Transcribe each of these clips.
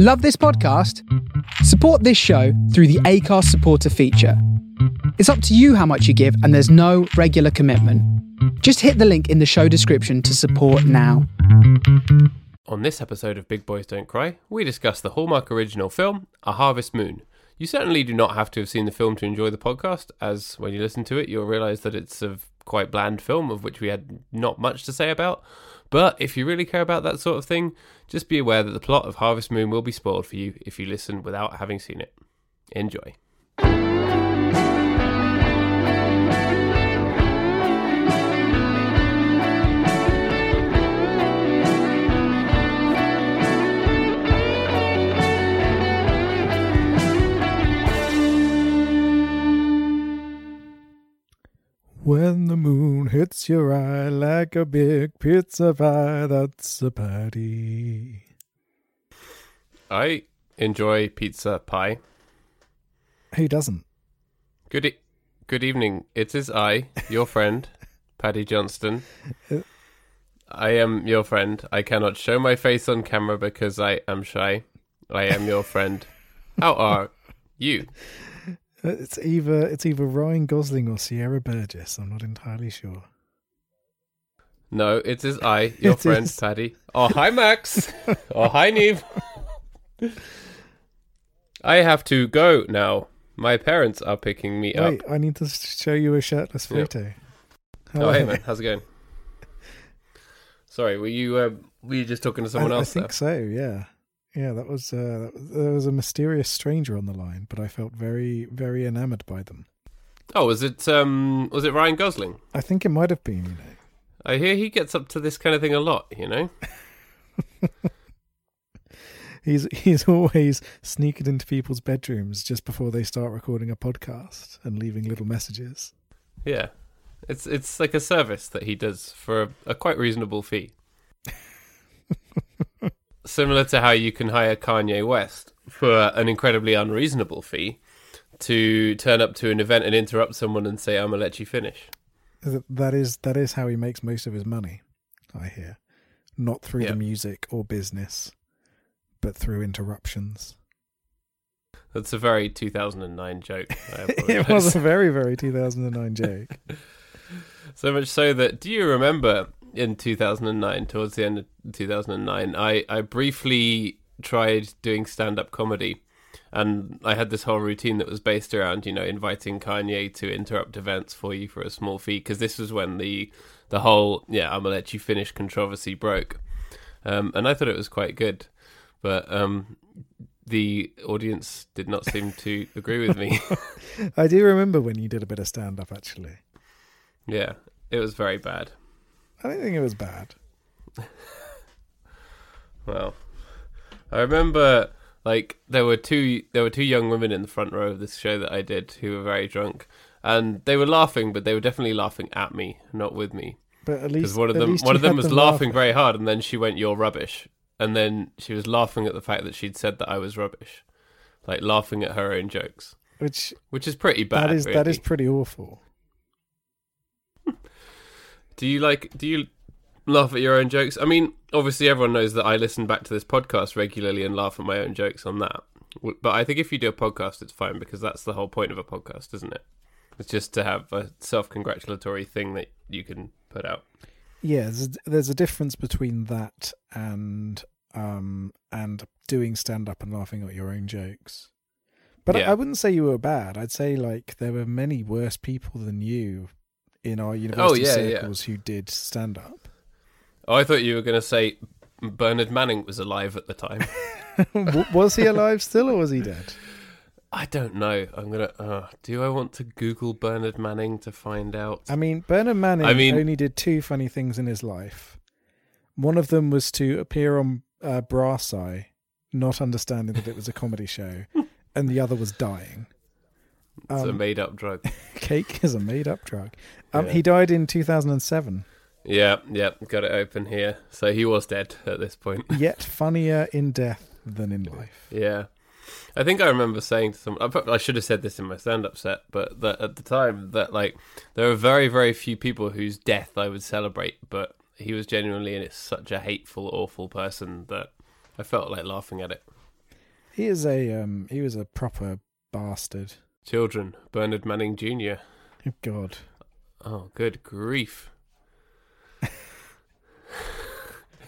Love this podcast? Support this show through the Anchor's supporter feature. It's up to you how much you give, and there's no regular commitment. Just hit the link in the show description to support now. On this episode of Big Boys Don't Cry, we discuss the Hallmark original film, A Harvest Moon. You certainly do not have to have seen the film to enjoy the podcast, as when you listen to it, you'll realise that it's a quite bland film of which we had not much to say about. But if you really care about that sort of thing, just be aware that the plot of Harvest Moon will be spoiled for you if you listen without having seen it. Enjoy. When the moon hits your eye like a big pizza pie, that's a party. I enjoy pizza pie. Who doesn't? Good e- good evening. It is I, your friend, Paddy Johnston. Uh, I am your friend. I cannot show my face on camera because I am shy. I am your friend. How are you? It's either it's either Ryan Gosling or Sierra Burgess. I'm not entirely sure. No, it is I, your It friend, is. Paddy. Oh, hi, Max. oh, hi, Neve. I have to go now. My parents are picking me up. Wait, I need to show you a shirtless photo. Oh, hey, man. How's it going? Sorry, were you uh, were you just talking to someone I, else? I think there? so. Yeah, yeah. That was uh, there was a mysterious stranger on the line, but I felt very very enamored by them. Oh, was it um was it Ryan Gosling? I think it might have been. You know. I hear he gets up to this kind of thing a lot. You know. He's he's always sneaking into people's bedrooms just before they start recording a podcast and leaving little messages. Yeah, it's it's like a service that he does for a, a quite reasonable fee. Similar to how you can hire Kanye West for an incredibly unreasonable fee to turn up to an event and interrupt someone and say, "I'm gonna let you finish." That is that is how he makes most of his money. I hear, not through Yeah. the music or business, but through interruptions. That's a very 2009 joke. It was a very very 2009 joke. So much so that do you remember in 2009, towards the end of 2009, I, I briefly tried doing stand up comedy. And I had this whole routine that was based around, you know, inviting Kanye to interrupt events for you for a small fee. Because this was when the the whole, yeah, I'm going to let you finish controversy broke. Um, and I thought it was quite good. But um, the audience did not seem to agree with me. I do remember when you did a bit of stand up. Actually, yeah, it was very bad. I didn't think it was bad. Well, I remember like there were two there were two young women in the front row of this show that I did who were very drunk, and they were laughing, but they were definitely laughing at me, not with me. But at least one of them one of them was them laughing laugh. very hard, and then she went, "You're rubbish," and then she was laughing at the fact that she'd said that I was rubbish, like laughing at her own jokes, which which is pretty bad. that is that is pretty awful. Do you like? Do you laugh at your own jokes? I mean, obviously, everyone knows that I listen back to this podcast regularly and laugh at my own jokes on that. But I think if you do a podcast, it's fine because that's the whole point of a podcast, isn't it? It's just to have a self-congratulatory thing that you can put out. Yeah, there's a, there's a difference between that and um and doing stand up and laughing at your own jokes. But I, I wouldn't say you were bad. I'd say like there were many worse people than you in our university Oh, yeah, yeah. circles who did stand up. Oh, I thought you were going to say Bernard Manning was alive at the time. was he alive still or was he dead? I don't know. I'm gonna. Uh, do I want to Google Bernard Manning to find out? I mean, Bernard Manning I mean- only did two funny things in his life. One of them was to appear on uh, Brass Eye, not understanding that it was a comedy show, and the other was dying. It's a Um, made-up drug. Cake is a made-up drug. Um, Yeah. He died in 2007. Yeah, yeah. Got it open here. So he was dead at this point. Yet funnier in death than in life. Yeah. I think I remember saying to someone, I should have said this in my stand up set, but that at the time, that like, there are very, very few people whose death I would celebrate, but he was genuinely and it's such a hateful, awful person that I felt like laughing at it. He is a um. He was a proper bastard. Children, Bernard Manning Jr. Oh, God. Oh, good grief.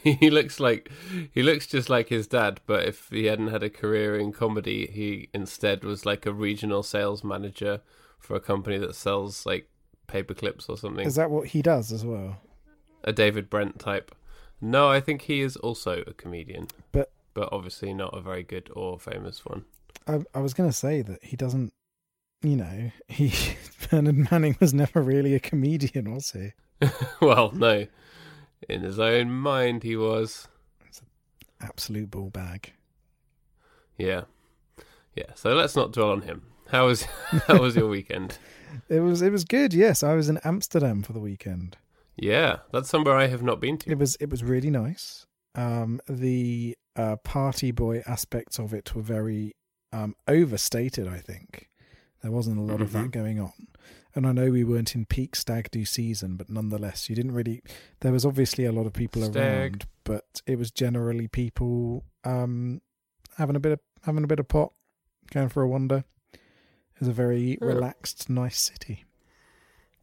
he looks like he looks just like his dad, but if he hadn't had a career in comedy, he instead was like a regional sales manager for a company that sells like paper clips or something. Is that what he does as well? a David Brent type. No, I think he is also a comedian, But- but obviously not a very good or famous one. I, I was going to say that he doesn't. You know, he Bernard Manning was never really a comedian, was he? well, no, in his own mind he was. It's an Absolute ball bag. Yeah, yeah. So let's not dwell on him. How was how was your weekend? It was it was good. Yes, I was in Amsterdam for the weekend. Yeah, that's somewhere I have not been to. It was it was really nice. Um, the uh, party boy aspects of it were very um, overstated. I think there wasn't a lot of that Mhm. going on, and I know we weren't in peak stag do season, but nonetheless, you didn't really. There was obviously a lot of people Stag. around, but it was generally people um, having a bit of having a bit of pot, going for a wander. It's a very Yeah. relaxed, nice city.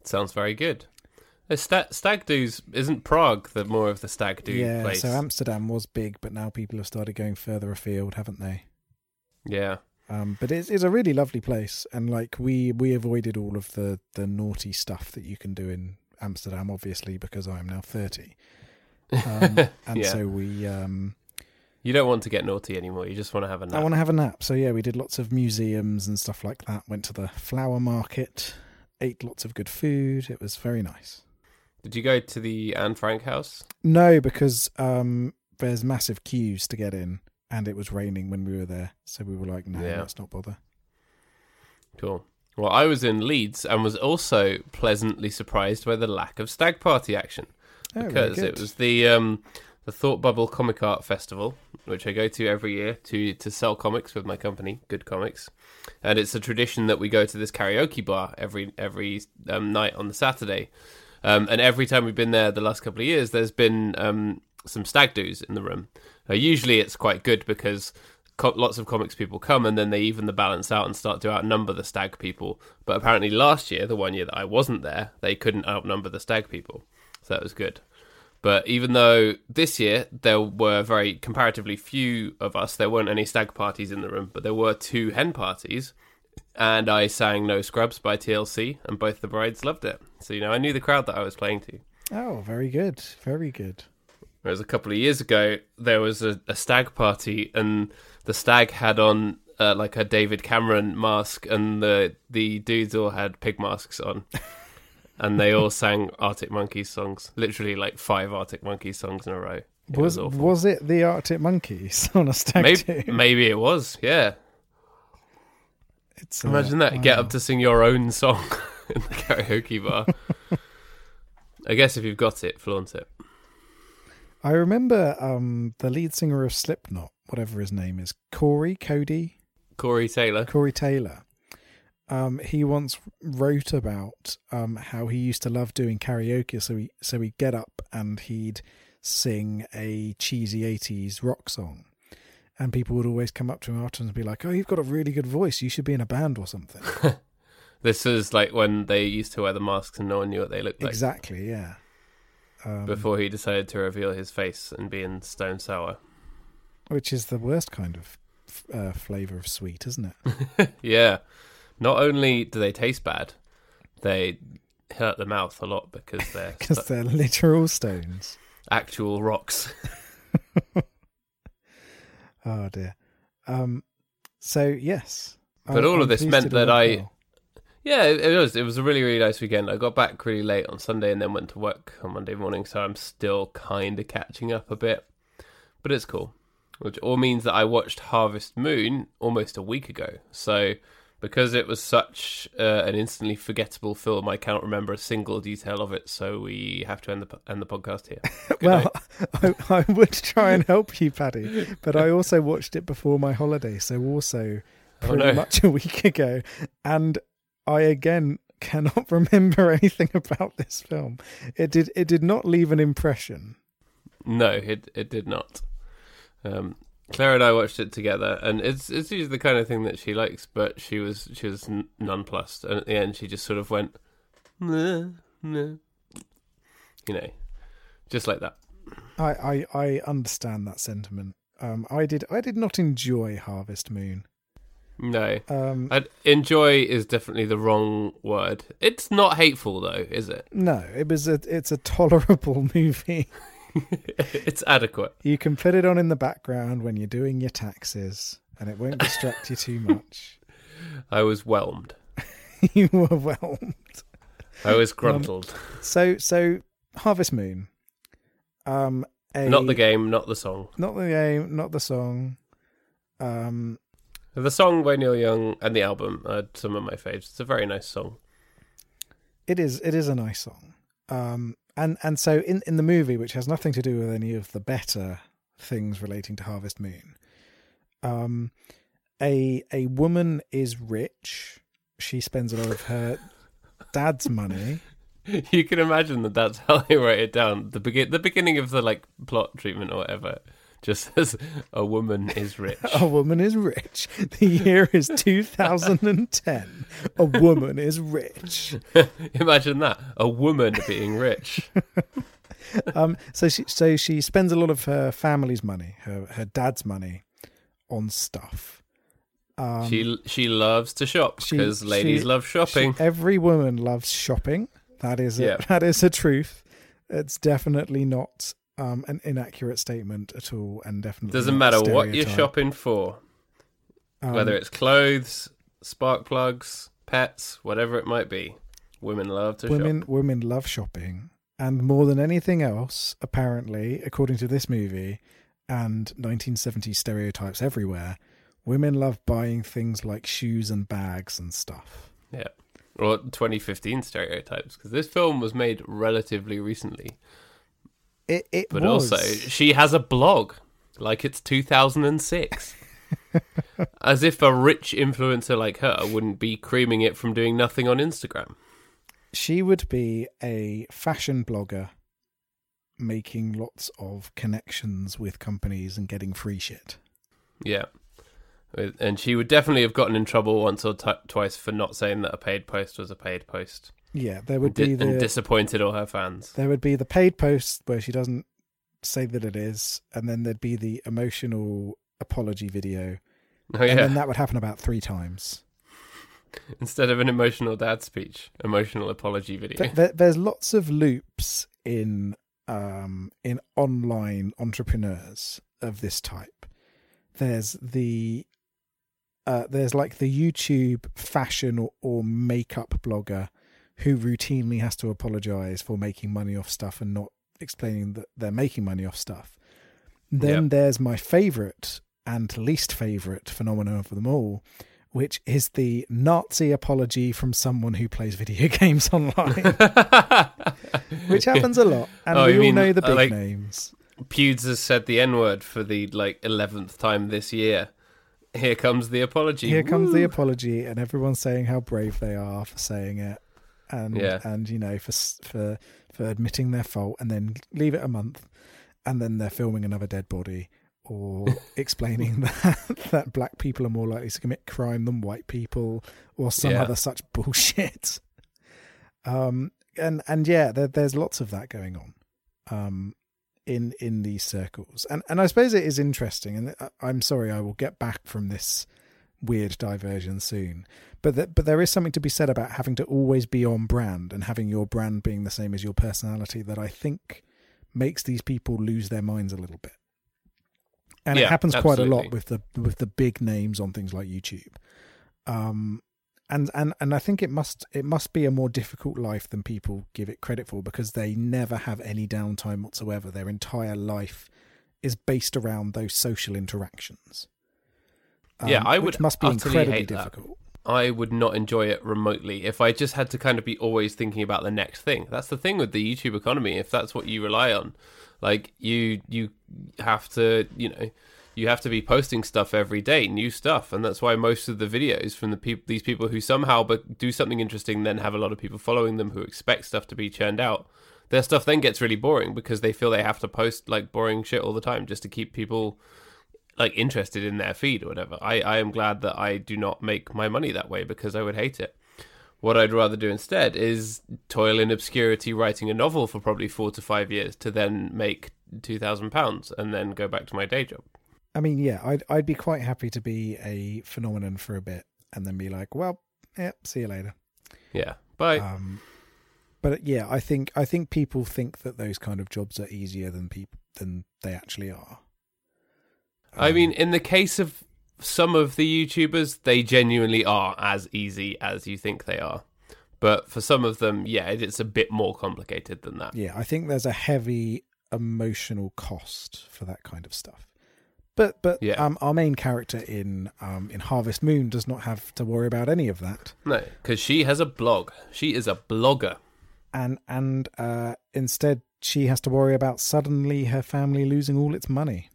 Sounds very good. Uh, stag do's isn't Prague the more of the stag do yeah, place? so Amsterdam was big, but now people have started going further afield, haven't they? yeah, Um, but it's it's a really lovely place, and like we we avoided all of the the naughty stuff that you can do in Amsterdam, obviously because I am now thirty, um, and Yeah. so we um, you don't want to get naughty anymore. You just want to have a nap. I want to have a nap. So yeah, we did lots of museums and stuff like that. Went to the flower market, ate lots of good food. It was very nice. Did you go to the Anne Frank house? No, because um, there's massive queues to get in, and it was raining when we were there, so we were like, no, Yeah. let's not bother. Cool. Well, I was in Leeds and was also pleasantly surprised by the lack of stag party action Oh, because it was the um, the Thought Bubble Comic Art Festival, which I go to every year to to sell comics with my company, Good Comics, and it's a tradition that we go to this karaoke bar every every um, night on the Saturday, um, and every time we've been there the last couple of years, there's been um, some stag do's in the room. Uh, usually, it's quite good because co- lots of comics people come and then they even the balance out and start to outnumber the stag people. But apparently, last year, the one year that I wasn't there, they couldn't outnumber the stag people, so that was good. But even though this year there were very comparatively few of us, there weren't any stag parties in the room, but there were two hen parties, and I sang No Scrubs by TLC, and both the brides loved it. So, you know, I knew the crowd that I was playing to. Oh, very good, very good. Whereas a couple of years ago, there was a, a stag party, and the stag had on uh, like a David Cameron mask, and the the dudes all had pig masks on, and they all sang Arctic Monkeys songs, literally like five Arctic Monkeys songs in a row. It Was was, was, it the Arctic Monkeys on a stag maybe, do? maybe it was, yeah. It's, uh, Imagine that. Get up to sing your own song in the karaoke bar. I guess if you've got it, flaunt it. I remember um, the lead singer of Slipknot, whatever his name is, Corey, Cody, Corey Taylor. Corey Taylor. Um, he once wrote about um, how he used to love doing karaoke. So he so he'd get up and he'd sing a cheesy '80s rock song, and people would always come up to him afterwards and be like, "Oh, you've got a really good voice. You should be in a band or something." This is like when they used to wear the masks and no one knew what they looked like. exactly. Yeah. Um, before he decided to reveal his face and be in Stone Sour. which is the worst kind of uh, flavor of sweet, isn't it? yeah. Not only do they taste bad, they hurt the mouth a lot because they're Because stu- they're literal stones. actual rocks. Oh dear. Um. So yes, But all of this meant that I- well. Yeah, it was. It was a really, really nice weekend. I got back really late on Sunday and then went to work on Monday morning, so I'm still kind of catching up a bit. But it's cool. Which all means that I watched Harvest Moon almost a week ago. So because it was such uh, an instantly forgettable film, I cannot remember a single detail of it. So we have to end the end the podcast here. Well. I, I would try and help you, Paddy, but I also watched it before my holiday, so also Oh, pretty no. much a week ago, and I again cannot remember anything about this film. It did it did not leave an impression. No, it it did not. Um, Claire and I watched it together, and it's it's usually the kind of thing that she likes. But she was she was n- nonplussed, and at the end, she just sort of went, nah, nah. you know, just like that. I, I, I understand that sentiment. Um, I did I did not enjoy Harvest Moon. No, Um, I'd, enjoy is definitely the wrong word. It's not hateful though, is it? no, it was a it's a tolerable movie. it's adequate. You can put it on in the background when you're doing your taxes, and it won't distract you too much. I was whelmed. you were whelmed. I was gruntled. So so Harvest Moon. Um, a, not the game, not the song. not the game, not the song. Um, The song by Neil Young and the album are some of my faves. It's a very nice song. it is it is a nice song. Um, and and so in in the movie, which has nothing to do with any of the better things relating to Harvest Moon, um, a a woman is rich. She spends a lot of her dad's money. You can imagine that that's how they write it down. The begin, the beginning of the like plot treatment or whatever, just says a woman is rich. A woman is rich. The year is 2010. A woman is rich. imagine that a woman being rich. Um, so she so she spends a lot of her family's money, her her dad's money, on stuff. Um, she she loves to shop because ladies she- love shopping. she- every woman loves shopping. That is a, Yeah. that is a truth. It's definitely not um, an inaccurate statement at all, and definitely Doesn't matter what you're shopping for, Um, whether it's clothes, spark plugs, pets, whatever it might be. Women love to women shop. women love shopping, and more than anything else, apparently, according to this movie and 1970s stereotypes everywhere, women love buying things like shoes and bags and stuff. Yeah. Or 2015 stereotypes because this film was made relatively recently. It it But was. also, she has a blog like it's 2006. As if a rich influencer like her wouldn't be creaming it from doing nothing on Instagram. she would be a fashion blogger making lots of connections with companies and getting free shit. Yeah. And she would definitely have gotten in trouble once or t- twice for not saying that a paid post was a paid post. Yeah, there would be and the disappointed all her fans. there would be the paid post where she doesn't say that it is, and then there'd be the emotional apology video, Oh, and yeah. then that would happen about three times. Instead of an emotional dad speech, emotional apology video. Th- there, there's lots of loops in um, in online entrepreneurs of this type. There's the uh, there's like the YouTube fashion or, or makeup blogger who routinely has to apologize for making money off stuff and not explaining that they're making money off stuff. Then Yeah. there's my favorite and least favorite phenomenon of them all, which is the Nazi apology from someone who plays video games online, which happens a lot, and Oh, we you all mean, know the uh, big like- names. Pewds has said the N word for the like eleventh time this year. Here comes the apology. Here comes the apology, and everyone's saying how brave they are for saying it, and Yeah. and you know for for for admitting their fault, and then leave it a month, and then they're filming another dead body or explaining that that black people are more likely to commit crime than white people, or some Yeah. other such bullshit. Um, and and yeah, there, there's lots of that going on. Um, in in these circles and and i suppose it is interesting and I- i'm sorry i will get back from this weird diversion soon but that but there is something to be said about having to always be on brand and having your brand being the same as your personality that i think makes these people lose their minds a little bit and it Yeah, happens quite a lot with the with the big names on things like youtube um and and and I think it must it must be a more difficult life than people give it credit for because they never have any downtime whatsoever. Their entire life is based around those social interactions. Yeah, um, I which would must be incredibly hate that. difficult. I would not enjoy it remotely if I just had to kind of be always thinking about the next thing. That's the thing with the YouTube economy. If that's what you rely on, like you you have to you know you have to be posting stuff every day, new stuff, and that's why most of the videos from the people these people who somehow but do something interesting then have a lot of people following them who expect stuff to be churned out. Their stuff then gets really boring because they feel they have to post like boring shit all the time just to keep people like interested in their feed or whatever. I, I am glad that I do not make my money that way because I would hate it. What I'd rather do instead is toil in obscurity writing a novel for probably four to five years to then make two thousand pounds and then go back to my day job. I mean, yeah, I'd I'd be quite happy to be a phenomenon for a bit and then be like, well, yeah, see you later. Yeah, bye. Um, but yeah, I think I think people think that those kind of jobs are easier than people than they actually are. I mean, in the case of some of the YouTubers, they genuinely are as easy as you think they are. But for some of them, yeah, it's a bit more complicated than that. yeah, I think there's a heavy emotional cost for that kind of stuff. But but Yeah. um, our main character in um, in Harvest Moon does not have to worry about any of that, No, because she has a blog. She is a blogger. and and uh, instead she has to worry about suddenly her family losing all its money.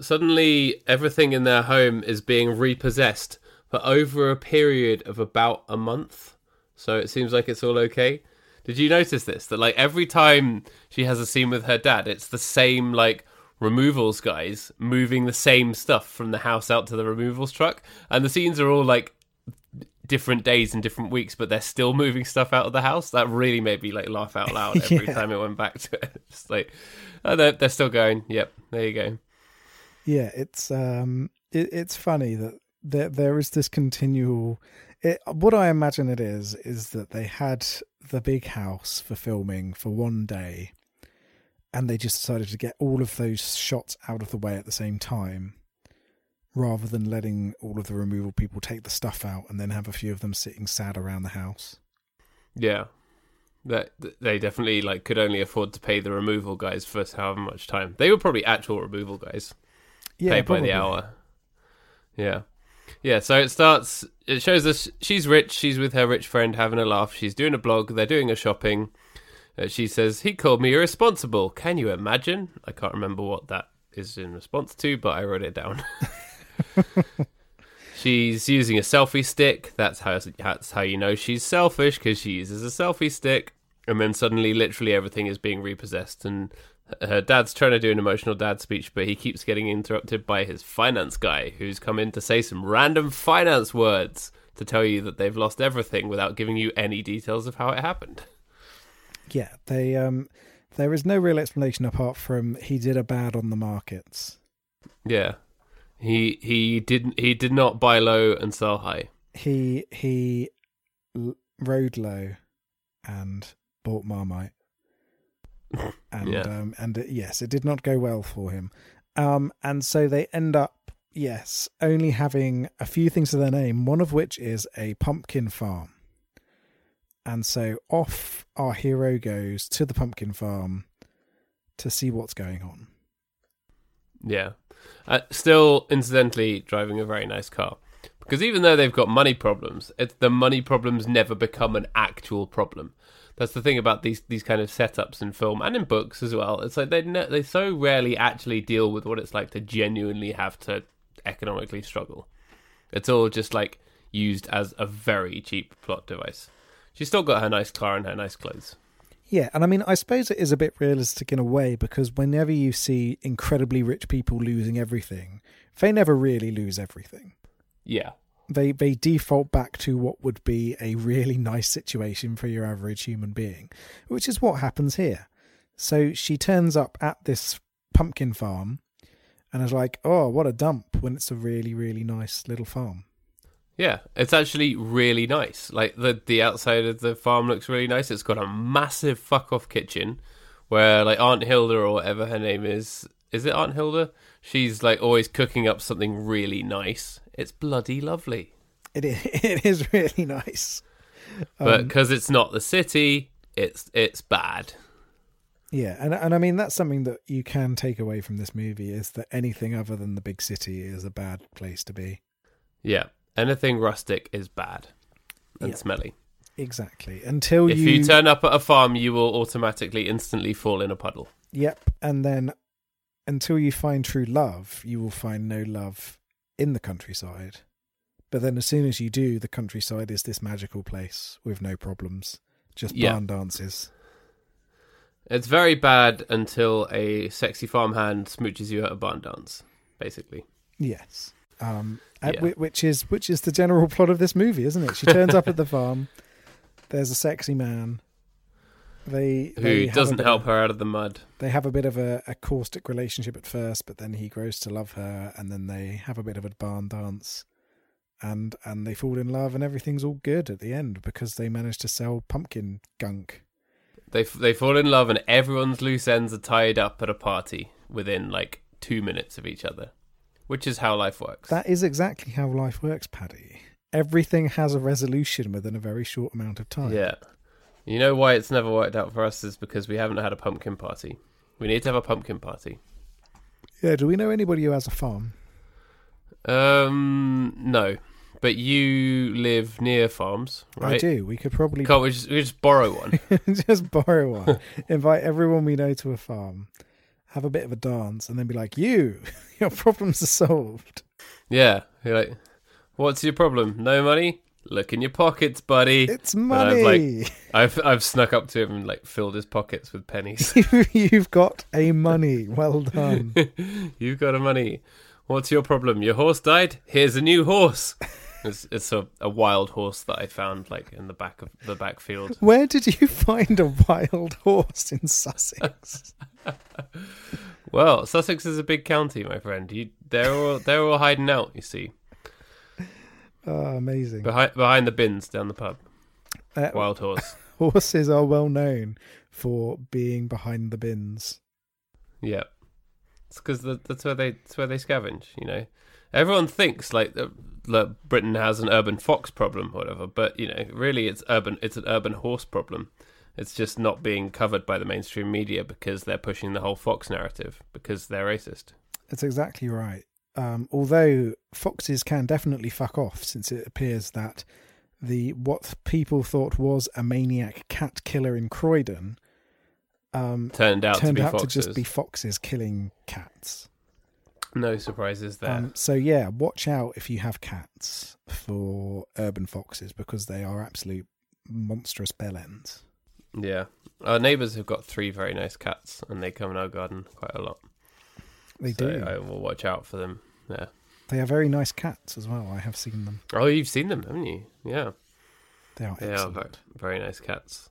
Suddenly, everything in their home is being repossessed for over a period of about a month. So it seems like it's all okay. Did you notice this? That like every time she has a scene with her dad, it's the same like removals guys moving the same stuff from the house out to the removals truck, and the scenes are all like different days and different weeks, but they're still moving stuff out of the house. That really made me like laugh out loud every Yeah. time it went back to it. Just like, oh, they're, they're still going. Yep, there you go. Yeah, it's um, it, it's funny that there there is this continual. It, what I imagine it is is that they had the big house for filming for one day, and they just decided to get all of those shots out of the way at the same time, rather than letting all of the removal people take the stuff out and then have a few of them sitting sad around the house. Yeah. That they definitely like could only afford to pay the removal guys for however much time. They were probably actual removal guys, Yeah, paid by the hour. Yeah, yeah. So it starts. It shows us she's rich. She's with her rich friend having a laugh. She's doing a blog. They're doing a shopping. Uh, she says he called me irresponsible. Can you imagine? I can't remember what that is in response to, but I wrote it down. She's using a selfie stick. That's how that's how you know she's selfish because she uses a selfie stick. And then suddenly, literally everything is being repossessed, and her dad's trying to do an emotional dad speech, but he keeps getting interrupted by his finance guy, who's come in to say some random finance words to tell you that they've lost everything without giving you any details of how it happened. Yeah, they um, there is no real explanation apart from he did a bad on the markets. Yeah, he he didn't he did not buy low and sell high. he he l- rode low and bought Marmite, and Yeah. um, and uh, yes, it did not go well for him. Um, and so they end up yes only having a few things to their name, one of which is a pumpkin farm. And so off our hero goes to the pumpkin farm to see what's going on. Yeah. Uh, still, incidentally, driving a very nice car. Because even though they've got money problems, it's, the money problems never become an actual problem. That's the thing about these these kind of setups in film and in books as well. It's like they ne- they so rarely actually deal with what it's like to genuinely have to economically struggle. It's all just like used as a very cheap plot device. She's still got her nice car and her nice clothes. Yeah, and I mean, I suppose it is a bit realistic in a way because whenever you see incredibly rich people losing everything, they never really lose everything. Yeah, They they default back to what would be a really nice situation for your average human being, which is what happens here. So she turns up at this pumpkin farm and is like, "Oh, what a dump!" When it's a really really nice little farm. Yeah, it's actually really nice. Like the the outside of the farm looks really nice. It's got a massive fuck off kitchen where like Aunt Hilda or whatever her name is, is it Aunt Hilda? She's like always cooking up something really nice. It's bloody lovely. It is, it is really nice. But Um, because it's not the city, it's it's bad. Yeah, and and I mean that's something that you can take away from this movie is that anything other than the big city is a bad place to be. Yeah, anything rustic is bad and Yeah. smelly. Exactly. Until If you, you turn up at a farm, you will automatically instantly fall in a puddle. Yep, and then until you find true love, you will find no love in the countryside. But then as soon as you do, the countryside is this magical place with no problems, just Yeah. barn dances. It's very bad until a sexy farmhand smooches you at a barn dance, basically. Yes. Um, uh, Yeah. which is which is the general plot of this movie, isn't it? She turns up at the farm. There's a sexy man. They they Who a doesn't help of- her out of the mud? They have a bit of a, a caustic relationship at first, but then he grows to love her, and then they have a bit of a barn dance, and and they fall in love, and everything's all good at the end because they manage to sell pumpkin gunk. They f- they fall in love and everyone's loose ends are tied up at a party within like two minutes of each other, which is how life works. That is exactly how life works, Paddy. Everything has a resolution within a very short amount of time. Yeah. You know why it's never worked out for us is because we haven't had a pumpkin party. We need to have a pumpkin party. Yeah. Do we know anybody who has a farm? Um, no, but you live near farms, right? I do. We could probably Can't we just, we just borrow one? just borrow one, invite everyone we know to a farm, have a bit of a dance, and then be like, "You, your problems are solved." yeah. You're like, what's your problem? No money? Look in your pockets, buddy. It's I've, money. I've I've snuck up to him and like filled his pockets with pennies. You've got a money. Well done. You've got a money. What's your problem? Your horse died. Here's a new horse. It's, it's a, a wild horse that I found like in the back of the back field. Where did you find a wild horse in Sussex? Well, Sussex is a big county, my friend. You, they're all they're all hiding out. You see, Oh, amazing. behind behind the bins down the pub. Uh, Wild horse. horses are well known for being behind the bins. Yeah, it's because that's where they that's where they scavenge. You know, everyone thinks like that that Britain has an urban fox problem, or whatever. But you know, really, it's urban. It's an urban horse problem. It's just not being covered by the mainstream media because they're pushing the whole fox narrative because they're racist. That's exactly right. Um, although foxes can definitely fuck off, since it appears that the what people thought was a maniac cat killer in Croydon um, Turned out turned to be out foxes. to just be foxes killing cats. No surprises there. Um, so yeah, watch out if you have cats for urban foxes because they are absolute monstrous bellends. yeah, our neighbours have got three very nice cats, and they come in our garden quite a lot. They so do. I will watch out for them. Yeah. They are very nice cats as well. I have seen them. Oh, you've seen them, haven't you? Yeah. They are They are very, very nice cats.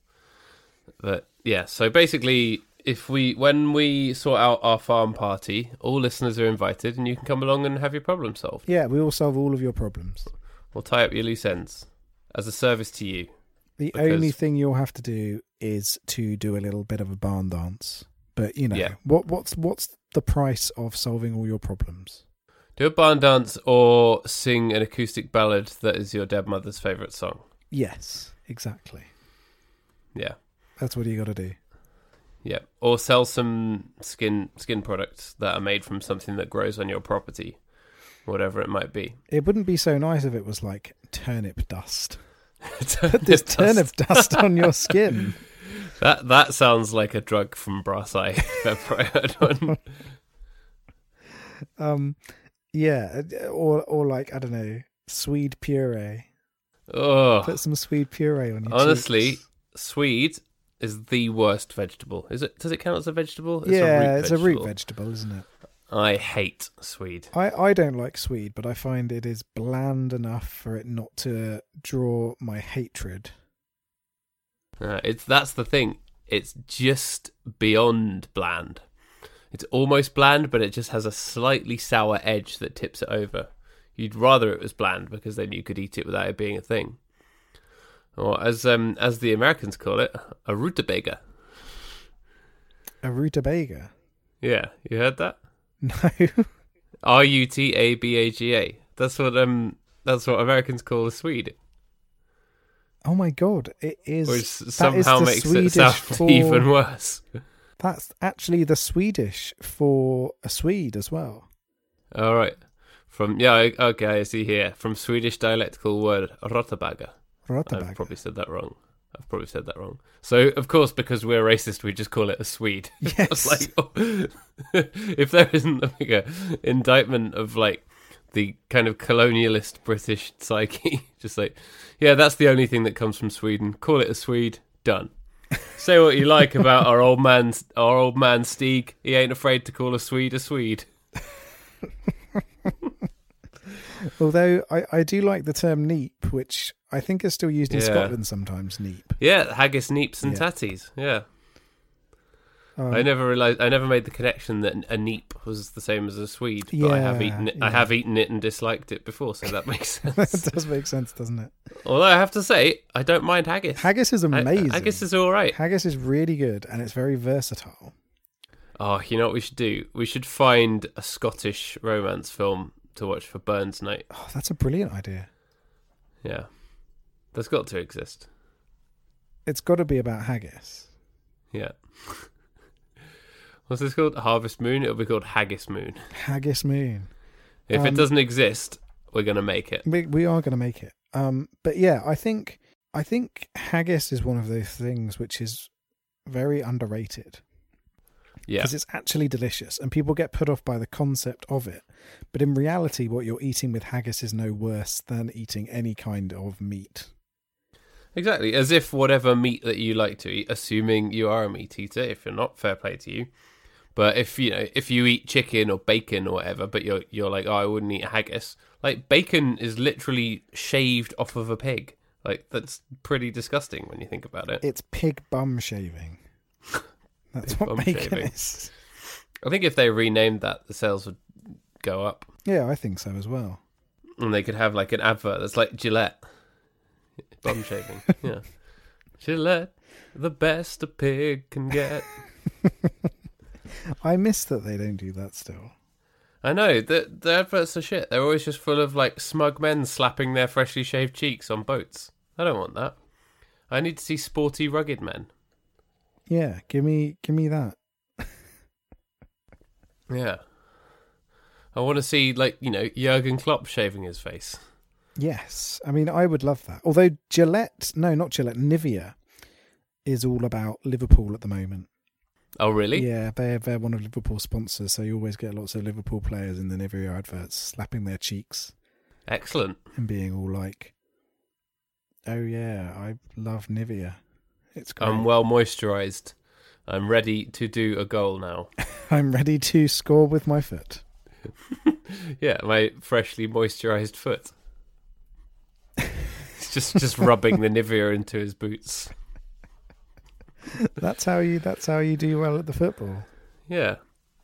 But yeah, so basically, if we when we sort out our farm party, all listeners are invited, and you can come along and have your problem solved. Yeah, we will solve all of your problems. We'll tie up your loose ends as a service to you. The Because- only thing you'll have to do is to do a little bit of a barn dance. But you know, Yeah. what what's what's the price of solving all your problems? Do a barn dance or sing an acoustic ballad that is your dead mother's favourite song. Yes, exactly. Yeah, That's what you got to do. yeah. Or sell some skin skin products that are made from something that grows on your property, whatever it might be. It wouldn't be so nice if it was like turnip dust. Put Put this turnip dust on your skin. That that sounds like a drug from Brass Eye. if ever I heard one. Um, yeah, or or like I don't know, swede puree. Oh, Put some swede puree on your. honestly, cheeks. swede is the worst vegetable. Is it? Does it count as a vegetable? It's yeah, a root it's vegetable. a root vegetable, isn't it? I hate swede. I, I don't like swede, but I find it is bland enough for it not to draw my hatred. Uh, it's that's the thing. It's just beyond bland. It's almost bland, but it just has a slightly sour edge that tips it over. You'd rather it was bland because then you could eat it without it being a thing. Or as um as the Americans call it, a rutabaga. A rutabaga? Yeah, you heard that? No. R U T A B A G A. That's what um that's what Americans call a Swede, Oh my god! It is. which is somehow the makes Swedish it sound for, even worse. That's actually the Swedish for a Swede as well. All right. From yeah, okay, I see here. From Swedish dialectical word rutabaga. I've probably said that wrong. I've probably said that wrong. So of course, because we're racist, we just call it a Swede. Yes. Like oh, if there isn't a bigger indictment of like the kind of colonialist British psyche, just like yeah, that's the only thing that comes from Sweden. Call it a Swede. Done. Say what you like about our old man, our old man Stieg. He ain't afraid to call a Swede a Swede. Although I, I do like the term neep, which I think is still used in Yeah. Scotland sometimes. Neep. Yeah, haggis, neeps, and Yeah. tatties. Yeah. Um, I never realized. I never made the connection that a neep was the same as a Swede. But I have eaten it. I have eaten it and disliked it before, so that makes sense. that does make sense, doesn't it? Although I have to say, I don't mind haggis. Haggis is I- amazing. haggis is all right. Haggis is really good and it's very versatile. Oh, you know what we should do? We should find a Scottish romance film to watch for Burns Night. Oh, that's a brilliant idea. Yeah, there's got to exist. It's got to be about haggis. Yeah. What's this called? Harvest Moon. It'll be called Haggis Moon. Haggis Moon. If it Um, doesn't exist, we're gonna make it. We we are going to make it. Um, but yeah, I think I think haggis is one of those things which is very underrated Yeah. because it's actually delicious, and people get put off by the concept of it. But in reality, what you're eating with haggis is no worse than eating any kind of meat. Exactly, as if whatever meat that you like to eat, assuming you are a meat eater, if you're not, fair play to you. But if you know, if you eat chicken or bacon or whatever, but you're you're like, oh, I wouldn't eat haggis. Like bacon is literally shaved off of a pig. Like that's pretty disgusting when you think about it. It's pig bum shaving. That's Pig what bacon shaving. is. I think if they renamed that, the sales would go up, Yeah, I think so as well. and they could have like an advert that's like Gillette bum shaving. yeah, Gillette, the best a pig can get. I miss that they don't do that still. I know the the adverts are shit. They're always just full of like smug men slapping their freshly shaved cheeks on boats. I don't want that. I need to see sporty, rugged men. Yeah, give me give me that. Yeah, I want to see like you know Jurgen Klopp shaving his face. Yes, I mean I would love that. Although Gillette, no, not Gillette, Nivea is all about Liverpool at the moment. Oh really? Yeah, they're they're one of Liverpool's sponsors, so you always get lots of Liverpool players in the Nivea adverts slapping their cheeks Excellent. and being all like, "Oh yeah, I love Nivea. It's great. I'm well moisturized. I'm ready to do a goal now. I'm ready to score with my foot." Yeah, my freshly moisturized foot. It's just just rubbing the Nivea into his boots. That's how you. That's how you do well at the football. Yeah.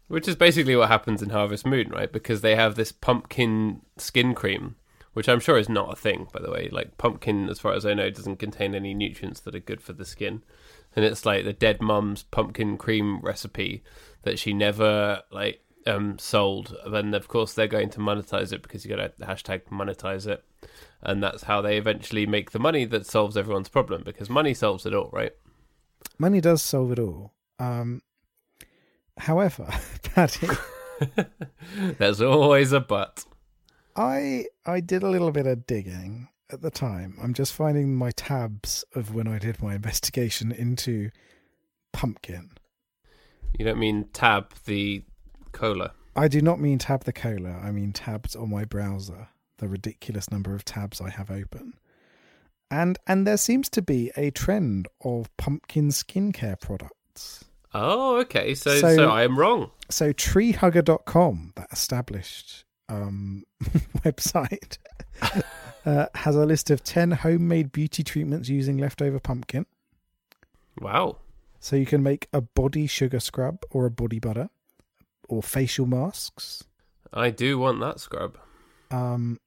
Which is basically what happens in Harvest Moon, right? Because they have this pumpkin skin cream, which I'm sure is not a thing, by the way. Like, pumpkin, as far as I know, doesn't contain any nutrients that are good for the skin. And it's like the dead mum's pumpkin cream recipe that she never, like, um, sold. Then, of course, they're going to monetize it because you got to hashtag monetize it. And that's how they eventually make the money that solves everyone's problem because money solves it all, right? Money does solve it all. Um, however, Paddy, There's always a but. I I did a little bit of digging at the time. I'm just finding my tabs of when I did my investigation into pumpkin. You don't mean tab the cola. I do not mean tab the cola. I mean tabs on my browser. The ridiculous number of tabs I have open. And and there seems to be a trend of pumpkin skincare products. Oh, okay. So, So- so, I am wrong. So treehugger.com, that established um, website, uh, has a list of 10 homemade beauty treatments using leftover pumpkin. Wow. So you can make a body sugar scrub or a body butter or facial masks I do want that scrub. um,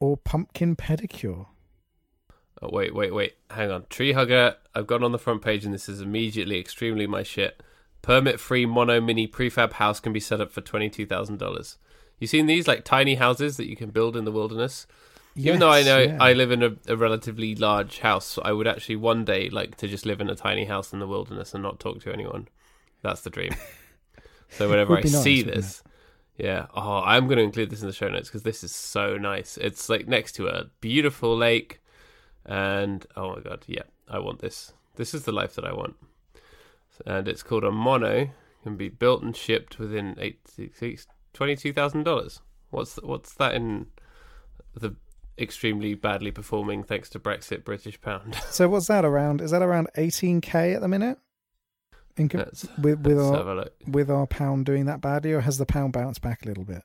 or pumpkin pedicure. Oh, wait, wait, wait. Hang on. Tree Hugger. I've gone on the front page and this is immediately extremely my shit. Permit free mono mini prefab house can be set up for $22,000. You seen these? Like tiny houses that you can build in the wilderness? Even though I know yeah. I live in a, a relatively large house, I would actually one day like to just live in a tiny house in the wilderness and not talk to anyone. That's the dream. so whenever I nice, see this, yeah, oh, I'm going to include this in the show notes because this is so nice. It's like next to a beautiful lake, and oh my god, yeah, I want this. This is the life that I want, and it's called a mono. Can be built and shipped within eight twenty-two thousand dollars. What's what's that in the extremely badly performing, thanks to Brexit, British pound? So what's that around? Is that around 18k at the minute? In com- Let's, with with let's our have a look. with our pound doing that badly, or has the pound bounced back a little bit?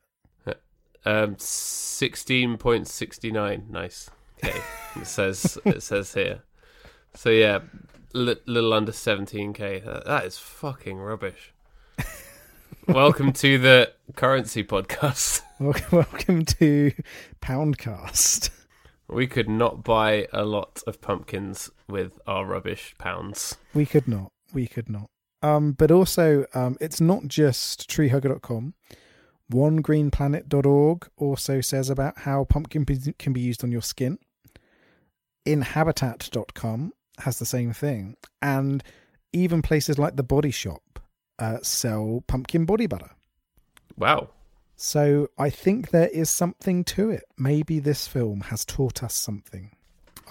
Um, sixteen point sixty nine. Nice. Okay, it says it says here. So yeah, li- little under seventeen k. That, that is fucking rubbish. Welcome to the currency podcast. Welcome, welcome to Poundcast. We could not buy a lot of pumpkins with our rubbish pounds. We could not. We could not. Um, but also, um, it's not just treehugger.com. OneGreenPlanet.org also says about how pumpkin can be used on your skin. Inhabitat.com has the same thing. And even places like the Body Shop uh, sell pumpkin body butter. Wow. So I think there is something to it. Maybe this film has taught us something.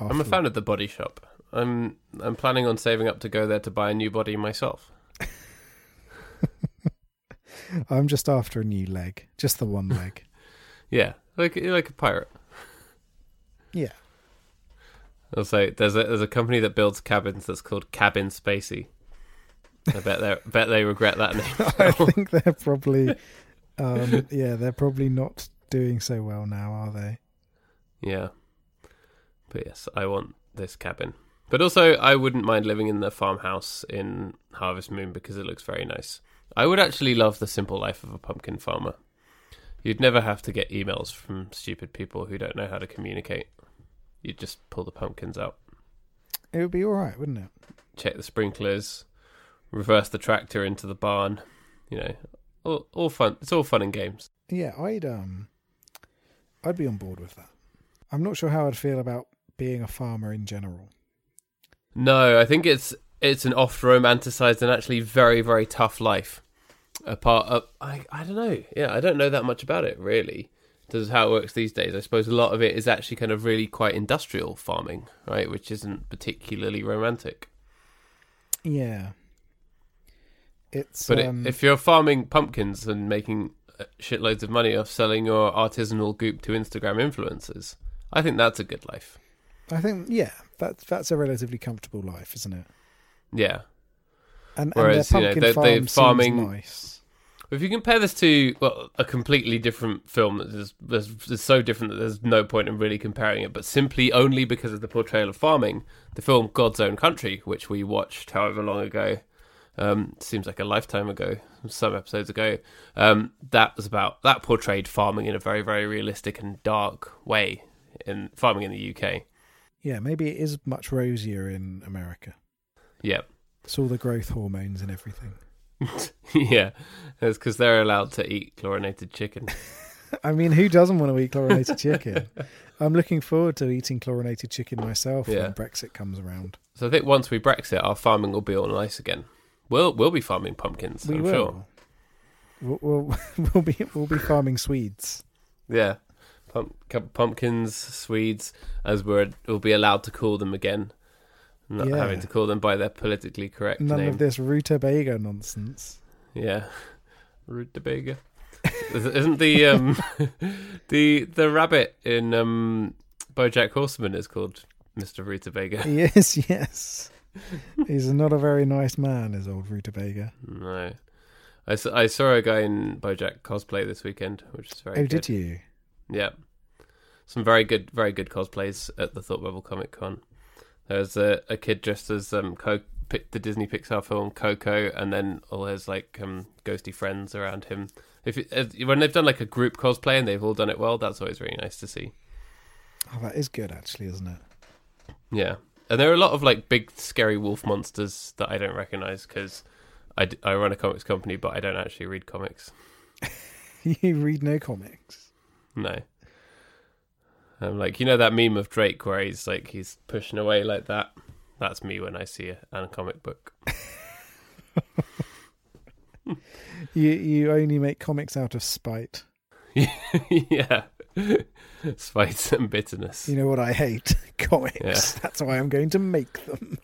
I'm a fan of the body shop. I'm I'm planning on saving up to go there to buy a new body myself. I'm just after a new leg, just the one leg. Yeah, like like a pirate. yeah. Say there's a there's a company that builds cabins that's called Cabin Spacey. I bet they bet they regret that name. I think they're probably, um, yeah, they're probably not doing so well now, are they? yeah, but yes, I want this cabin. But also, I wouldn't mind living in the farmhouse in Harvest Moon because it looks very nice. I would actually love the simple life of a pumpkin farmer. You'd never have to get emails from stupid people who don't know how to communicate. You'd just pull the pumpkins out, It would be all right, wouldn't it? check the sprinklers, reverse the tractor into the barn. You know, all, all fun. It's all fun and games. Yeah, I'd um, I'd be on board with that. I'm not sure how I'd feel about being a farmer in general. No, I think it's it's an oft romanticized and actually very very tough life. A part of I I don't know. Yeah, I don't know that much about it really. This is how it works these days. I suppose a lot of it is actually kind of really quite industrial farming, right? Which isn't particularly romantic. Yeah, it's But um, it, if you're farming pumpkins and making uh, shitloads of money off selling your artisanal goop to Instagram influencers, I think that's a good life. I think yeah, that's that's a relatively comfortable life, isn't it? Yeah. And, Whereas, you know, their they- pumpkin they're farming- nice. If you compare this to well, a completely different film that is, is, so different that there's no point in really comparing it, but simply only because of the portrayal of farming, the film God's Own Country, which we watched however long ago, um, seems like a lifetime ago, some episodes ago, um, that was about that portrayed farming in a very very realistic and dark way in farming in the UK. Yeah, maybe it is much rosier in America. Yeah, It's all the growth hormones and everything. Yeah, it's because they're allowed to eat chlorinated chicken. I mean, who doesn't want to eat chlorinated chicken? I'm looking forward to eating chlorinated chicken myself Yeah. when Brexit comes around. So I think once we Brexit, our farming will be all nice again. We'll we'll be farming pumpkins. we I'm will. sure. We'll, we'll, we'll be we'll be farming Swedes. Yeah, Pump, pumpkins, Swedes, as we're we'll be allowed to call them again, not Yeah. having to call them by their politically correct None name. of this rutabaga nonsense. Yeah, rutabaga. Isn't the um the the rabbit in um BoJack Horseman is called Mister Rutabaga? yes, yes. He's not a very nice man, is old rutabaga. No, I, I saw a guy in BoJack cosplay this weekend, which is very. Oh, good. did you? Yeah. Some very good, very good cosplays at the Thought Bubble Comic Con. There's a, a kid dressed as um Co- the Disney Pixar film Coco, and then all his like um ghosty friends around him. If it, when they've done like a group cosplay and they've all done it well, that's always really nice to see. Oh, that is good, actually, isn't it? Yeah, and there are a lot of like big scary wolf monsters that I don't recognize because I, d- I run a comics company, but I don't actually read comics. you read no comics. No. I'm like, you know that meme of Drake where he's like he's pushing away like that. That's me when I see a, a comic book. You you only make comics out of spite. yeah, spite and bitterness. You know what I hate? Comics. Yeah. That's why I'm going to make them.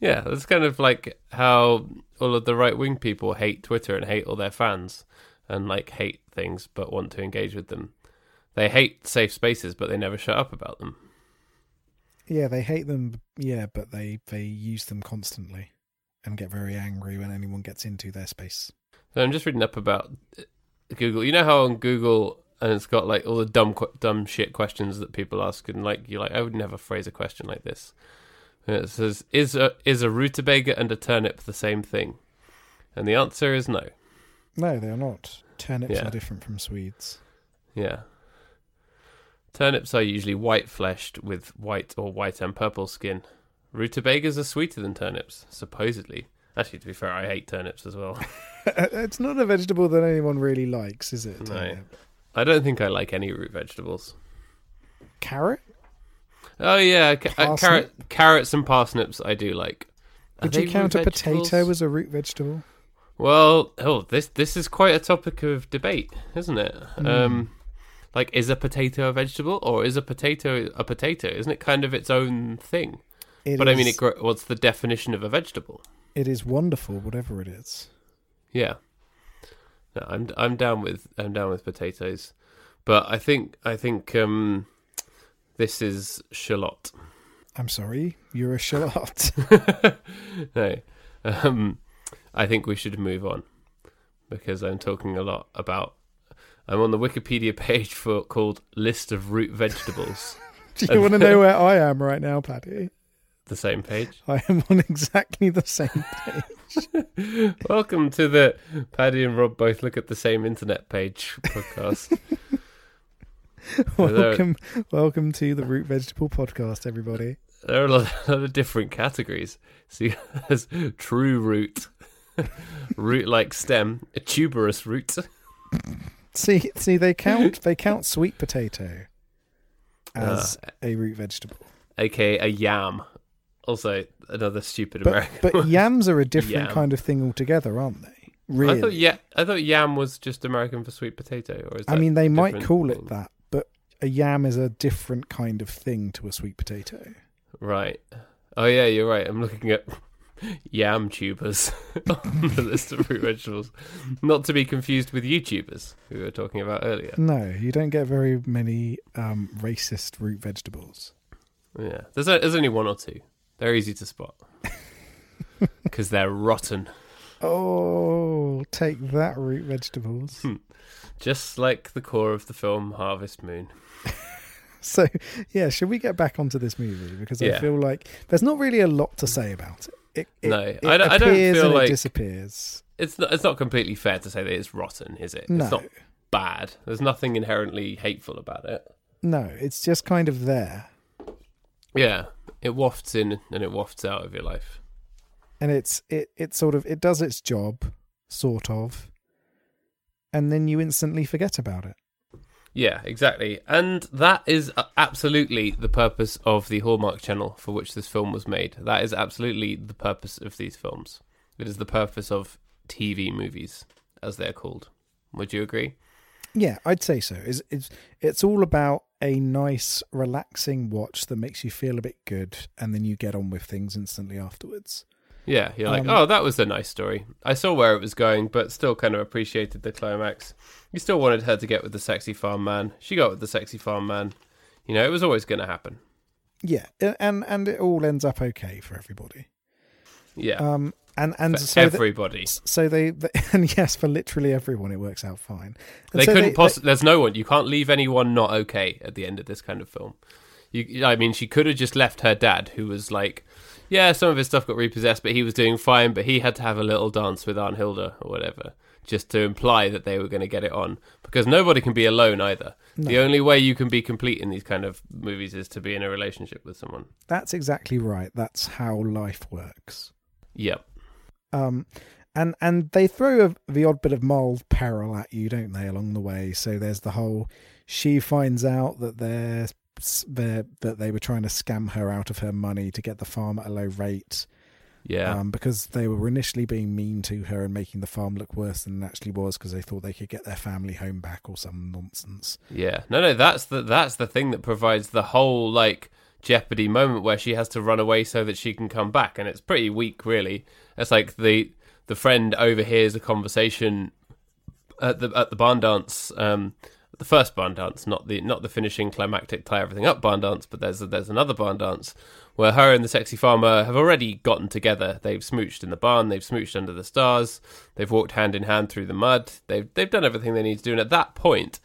Yeah, that's kind of like how all of the right wing people hate Twitter and hate all their fans and like hate things but want to engage with them. They hate safe spaces, but they never shut up about them. Yeah, they hate them. Yeah, but they they use them constantly and get very angry when anyone gets into their space. So I'm just reading up about uh, Google. You know how on Google and it's got like all the dumb dumb shit questions that people ask, and like you're like, I would never phrase a question like this. And it says, "Is a is a rutabaga and a turnip the same thing?" And the answer is no. No, they are not. Turnips Yeah. are different from Swedes. Yeah. Turnips are usually white fleshed with white or white and purple skin. Rutabagas are sweeter than turnips, supposedly. Actually, to be fair, I hate turnips as well. it's not a vegetable that anyone really likes, is it? No. I don't think I like any root vegetables. Carrot? Oh yeah, ca- uh, carrot, carrots and parsnips I do like. Are Would you count a potato as a root vegetable? Well, oh, this this is quite a topic of debate, isn't it? Hmm. Um, like, is a potato a vegetable or is a potato a potato? Isn't it kind of its own thing? It but I mean, it, what's the definition of a vegetable? it is wonderful, whatever it is. Yeah, no, I'm I'm down with I'm down with potatoes, but I think I think um, this is shallot. I'm sorry, you're a shallot. no, um, I think we should move on because I'm talking a lot about. I'm on the Wikipedia page for called "List of Root Vegetables." Do you want to know where I am right now, Paddy? the same page. I am on exactly the same page. Welcome to the Paddy and Rob both look at the same internet page podcast. welcome, welcome to the Root Vegetable Podcast, everybody. there are a lot, a lot of different categories. See, there's true root, root like stem, a tuberous root. See, see, they count they count sweet potato as Ah. a root vegetable, aka a yam. Also, another stupid but American. but yams are a different Yam. kind of thing altogether, aren't they? Really? I thought yeah, I thought yam was just American for sweet potato. Or is I mean, they might call it that, but a yam is a different kind of thing to a sweet potato. Right. Oh yeah, you're right. I'm looking at yam tubers on the list of root vegetables, not to be confused with YouTubers who we were talking about earlier. No, you don't get very many um, racist root vegetables. Yeah, there's a, there's only one or two. They're easy to spot because they're rotten, Oh, take that, root vegetables. Hmm. just like the core of the film Harvest Moon. So, yeah, should we get back onto this movie? Because I feel like there's not really a lot to say about it. It, it, No, it I don't- I don't feel and like- it disappears. It's not it's not completely fair to say that it's rotten, is it? No, It's not bad. There's nothing inherently hateful about it. no, it's just kind of there, Yeah, it wafts in and it wafts out of your life. and it's it it sort of it does its job, sort of, and then you instantly forget about it. Yeah, exactly. And that is uh, absolutely the purpose of the Hallmark channel for which this film was made. That is absolutely the purpose of these films. It is the purpose of TV movies, as they're called. Would you agree? Yeah, I'd say so. It's, it's it's all about a nice, relaxing watch that makes you feel a bit good, and then you get on with things instantly afterwards. Yeah, you're like, Um, oh, that was a nice story. I saw where it was going, but still kind of appreciated the climax. You still wanted her to get with the sexy farm man. She got with the sexy farm man. You know, it was always going to happen. Yeah, and and it all ends up okay for everybody. Yeah, Um, and and for so everybody. so they, they and yes, for literally everyone, it works out fine. And they so couldn't possibly. There's no one. You can't leave anyone not okay at the end of this kind of film. You, I mean, she could have just left her dad, who was like, yeah, some of his stuff got repossessed, but he was doing fine. But he had to have a little dance with Aunt Hilda or whatever, just to imply that they were going to get it on. Because nobody can be alone either. The only way you can be complete in these kind of movies is to be in a relationship with someone. That's exactly right. That's how life works. Yep. Um, and and they throw a, the odd bit of mild peril at you, don't they, along the way? So there's the whole. She finds out that they're, that they were trying to scam her out of her money to get the farm at a low rate, Yeah. um, because they were initially being mean to her and making the farm look worse than it actually was, because they thought they could get their family home back or some nonsense. Yeah, no, no, that's the that's the thing that provides the whole like Jeopardy moment where she has to run away so that she can come back, and it's pretty weak, really. It's like the the friend overhears a conversation at the at the barn dance. Um, the first barn dance, not the not the finishing climactic tie everything up barn dance, but there's a, there's another barn dance where her and the sexy farmer have already gotten together. They've smooched in the barn, they've smooched under the stars, they've walked hand in hand through the mud. They've they've done everything they need to do, and at that point,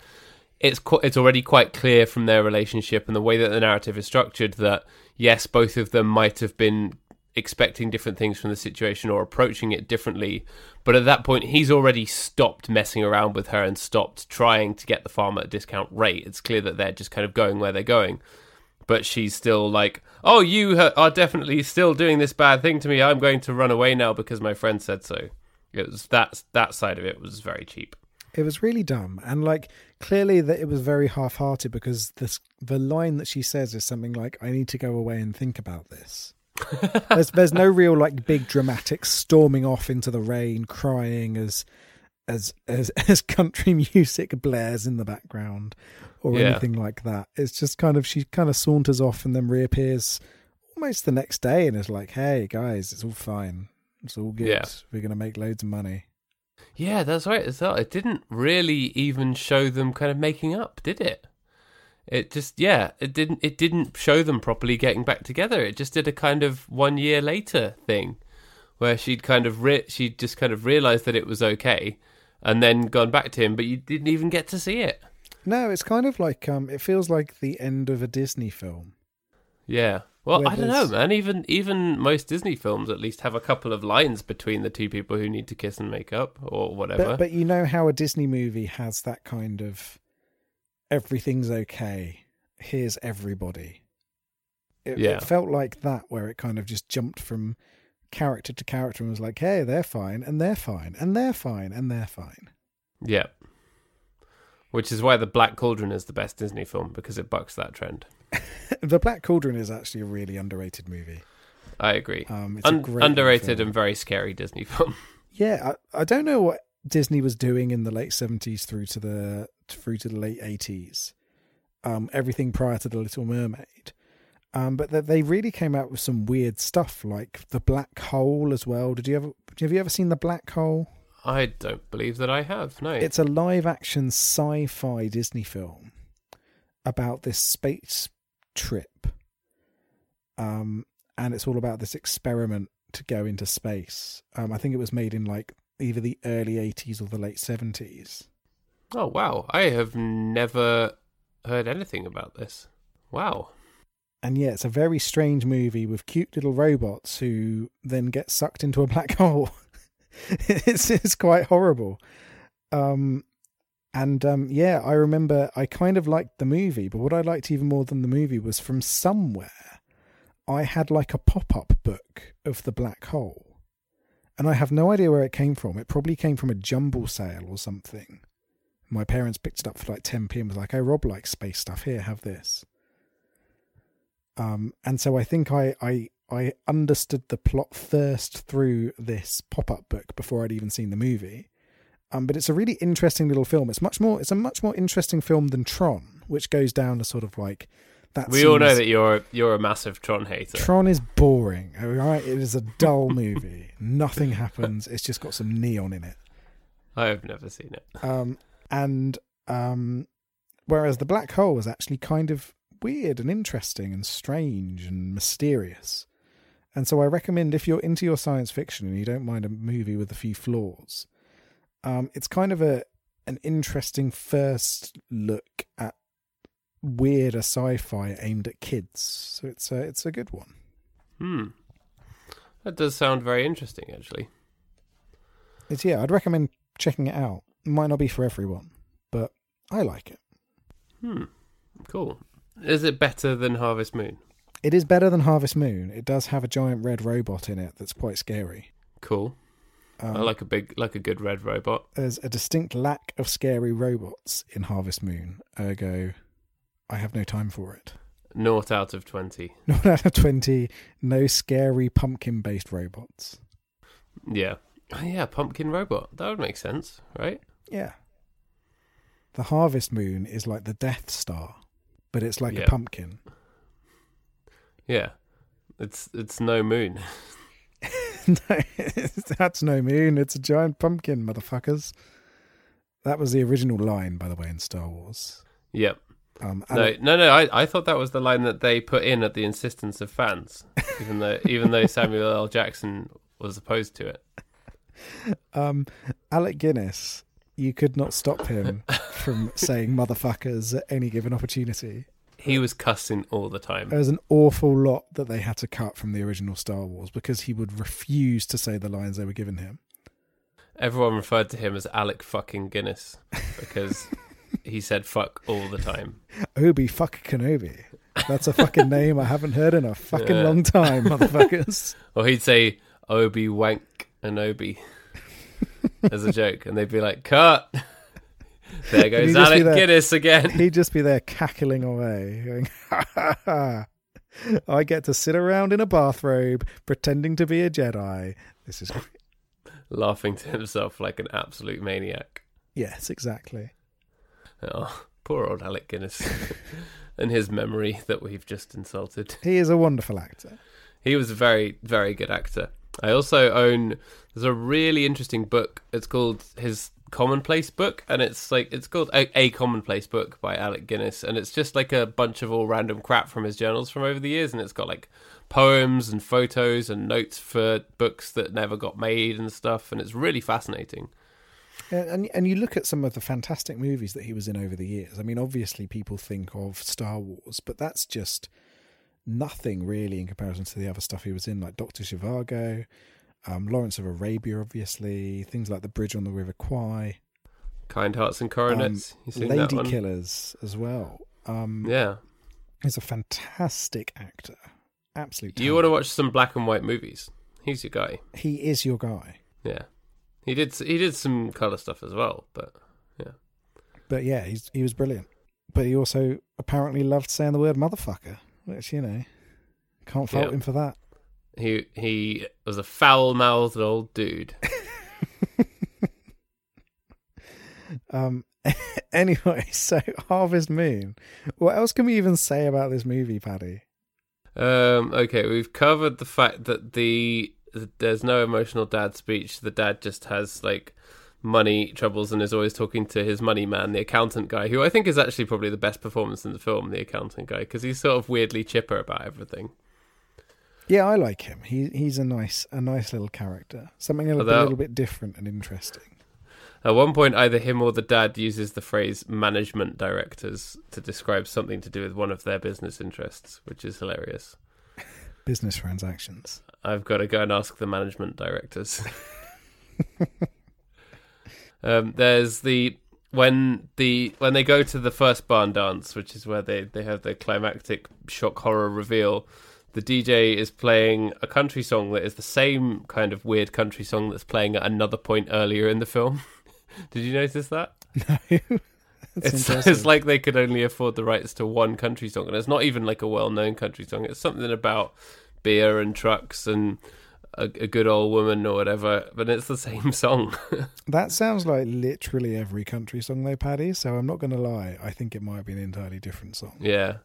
it's qu- it's already quite clear from their relationship and the way that the narrative is structured that yes, both of them might have been expecting different things from the situation or approaching it differently. But at that point, he's already stopped messing around with her and stopped trying to get the farm at a discount rate. It's clear that they're just kind of going where they're going. But she's still like, oh, you are definitely still doing this bad thing to me. I'm going to run away now because my friend said so. It was that that side of it was very cheap. It was really dumb, and like clearly that it was very half-hearted because this the line that she says is something like, "I need to go away and think about this." there's there's no real like big dramatic storming off into the rain, crying as as as as country music blares in the background or Yeah. anything like that. It's just kind of she kind of saunters off and then reappears almost the next day and is like, "Hey guys, it's all fine. It's all good. Yeah. We're gonna make loads of money." Yeah, that's right. As well. It didn't really even show them kind of making up, did it? It just yeah, it didn't it didn't show them properly getting back together. It just did a kind of one year later thing where she'd kind of re- she'd just kind of realized that it was okay and then gone back to him, but you didn't even get to see it. No, it's kind of like um it feels like the end of a Disney film. Yeah. Well, I don't know, man. Even even most Disney films at least have a couple of lines between the two people who need to kiss and make up or whatever. But but you know how a Disney movie has that kind of everything's okay. Here's everybody. It, Yeah. it felt like that, where it kind of just jumped from character to character and was like, "Hey, they're fine, and they're fine, and they're fine, and they're fine." Yeah. Which is why The Black Cauldron is the best Disney film because it bucks that trend. the Black Cauldron is actually a really underrated movie. I agree. Um, it's Un- underrated film. and very scary Disney film. Yeah, I, I don't know what Disney was doing in the late seventies through to the through to the late eighties. Um, everything prior to the Little Mermaid, um, but that they really came out with some weird stuff like the Black Hole as well. Did you ever have you ever seen the Black Hole? I don't believe that I have. No. It's a live action sci fi Disney film about this space trip. Um, and it's all about this experiment to go into space. Um, I think it was made in like either the early 80s or the late 70s. oh wow, I have never heard anything about this. Wow. And yeah, it's a very strange movie with cute little robots who then get sucked into a black hole. it's it's quite horrible. Um and um yeah, I remember I kind of liked the movie, but what I liked even more than the movie was from somewhere I had like a pop-up book of the black hole. And I have no idea where it came from. It probably came from a jumble sale or something. My parents picked it up for like 10p and was like, "Oh, Rob likes space stuff. Here, have this." Um, and so I think I, I I understood the plot first through this pop up book before I'd even seen the movie. Um, but it's a really interesting little film. It's much more it's a much more interesting film than Tron, which goes down to sort of like that. We all know that you're you're a massive Tron hater. Tron is boring. All right, it is a dull movie. Nothing happens. It's just got some neon in it. I've never seen it. Um, and um, whereas the black hole was actually kind of weird and interesting and strange and mysterious. And so I recommend if you're into your science fiction and you don't mind a movie with a few flaws, um, it's kind of a an interesting first look at weirder sci-fi aimed at kids. So it's a it's a good one. Hmm. That does sound very interesting, actually. It's yeah, I'd recommend checking it out. It might not be for everyone, but I like it. Hmm. Cool. Is it better than Harvest Moon? It is better than Harvest Moon. It does have a giant red robot in it that's quite scary. Cool. Um, I like a big, like a good red robot. there's a distinct lack of scary robots in Harvest Moon. Ergo, I have no time for it. Naught out of twenty. Not out of 20, no scary pumpkin based robots. Yeah. Oh, yeah, pumpkin robot. That would make sense, right? Yeah. The Harvest Moon is like the Death Star, but it's like Yeah. a pumpkin. Yeah. It's it's no moon. no, that's no moon. It's a giant pumpkin, motherfuckers. That was the original line, by the way, in Star Wars. Yep. Um, No, no, no. I, I thought that was the line that they put in at the insistence of fans, even though even though Samuel L. Jackson was opposed to it. um, Alec Guinness, you could not stop him from saying motherfuckers at any given opportunity. He was cussing all the time. There was an awful lot that they had to cut from the original Star Wars because he would refuse to say the lines they were giving him. Everyone referred to him as Alec fucking Guinness because he said fuck all the time. Obi fuck Kenobi. That's a fucking name I haven't heard in a fucking Yeah. long time, motherfuckers. Or he'd say Obi wank and Obi as a joke, and they'd be like, "Cut." There goes Alec there. Guinness again. He'd just be there cackling away, going, ha ha ha. I get to sit around in a bathrobe pretending to be a Jedi. This is laughing to himself like an absolute maniac. yes, exactly. Oh, poor old Alec Guinness and his memory that we've just insulted. He is a wonderful actor. He was a very, very good actor. I also own. There's a really interesting book. It's called his Commonplace book, and it's like it's called a, a Commonplace book by Alec Guinness, and it's just like a bunch of all random crap from his journals from over the years, and it's got like poems and photos and notes for books that never got made and stuff, and it's really fascinating. And, and and you look at some of the fantastic movies that he was in over the years. I mean, obviously people think of Star Wars, but that's just nothing really in comparison to the other stuff he was in, like Doctor Zhivago, um, Lawrence of Arabia, obviously things like The Bridge on the River Kwai, Kind Hearts and Coronets. you seen that Um, Lady? Killers as well. Um, Yeah. he's a fantastic actor. Absolute. You want to watch some black and white movies? He's your guy. He is your guy. Yeah. He did. He did some color stuff as well, but yeah. But yeah, he's he was brilliant. But he also apparently loved saying the word motherfucker, which you know can't fault Yeah. him for that. he he was a foul mouthed old dude. Um. anyway, so Harvest Moon. What else can we even say about this movie, Paddy? Um. Okay, we've covered the fact that the there's no emotional dad speech. The dad just has like money troubles and is always talking to his money man, the accountant guy, who I think is actually probably the best performance in the film, the accountant guy, because he's sort of weirdly chipper about everything. Yeah, I like him. He he's a nice a nice little character. Something a little, Although- a little bit different and interesting. At one point, either him or the dad uses the phrase management directors to describe something to do with one of their business interests, which is hilarious. Business transactions. I've got to go and ask the management directors. um, there's the when the when they go to the first barn dance, which is where they they have the climactic shock horror reveal. The DJ is playing a country song that is the same kind of weird country song that's playing at another point earlier in the film. Did you notice that? No, It's, it's like they could only afford the rights to one country song, and it's not even like a well-known country song. It's something about beer and trucks and a, a good old woman or whatever, but it's the same song. that sounds like literally every country song though, Paddy. So I'm not going to lie. I think it might be an entirely different song. yeah.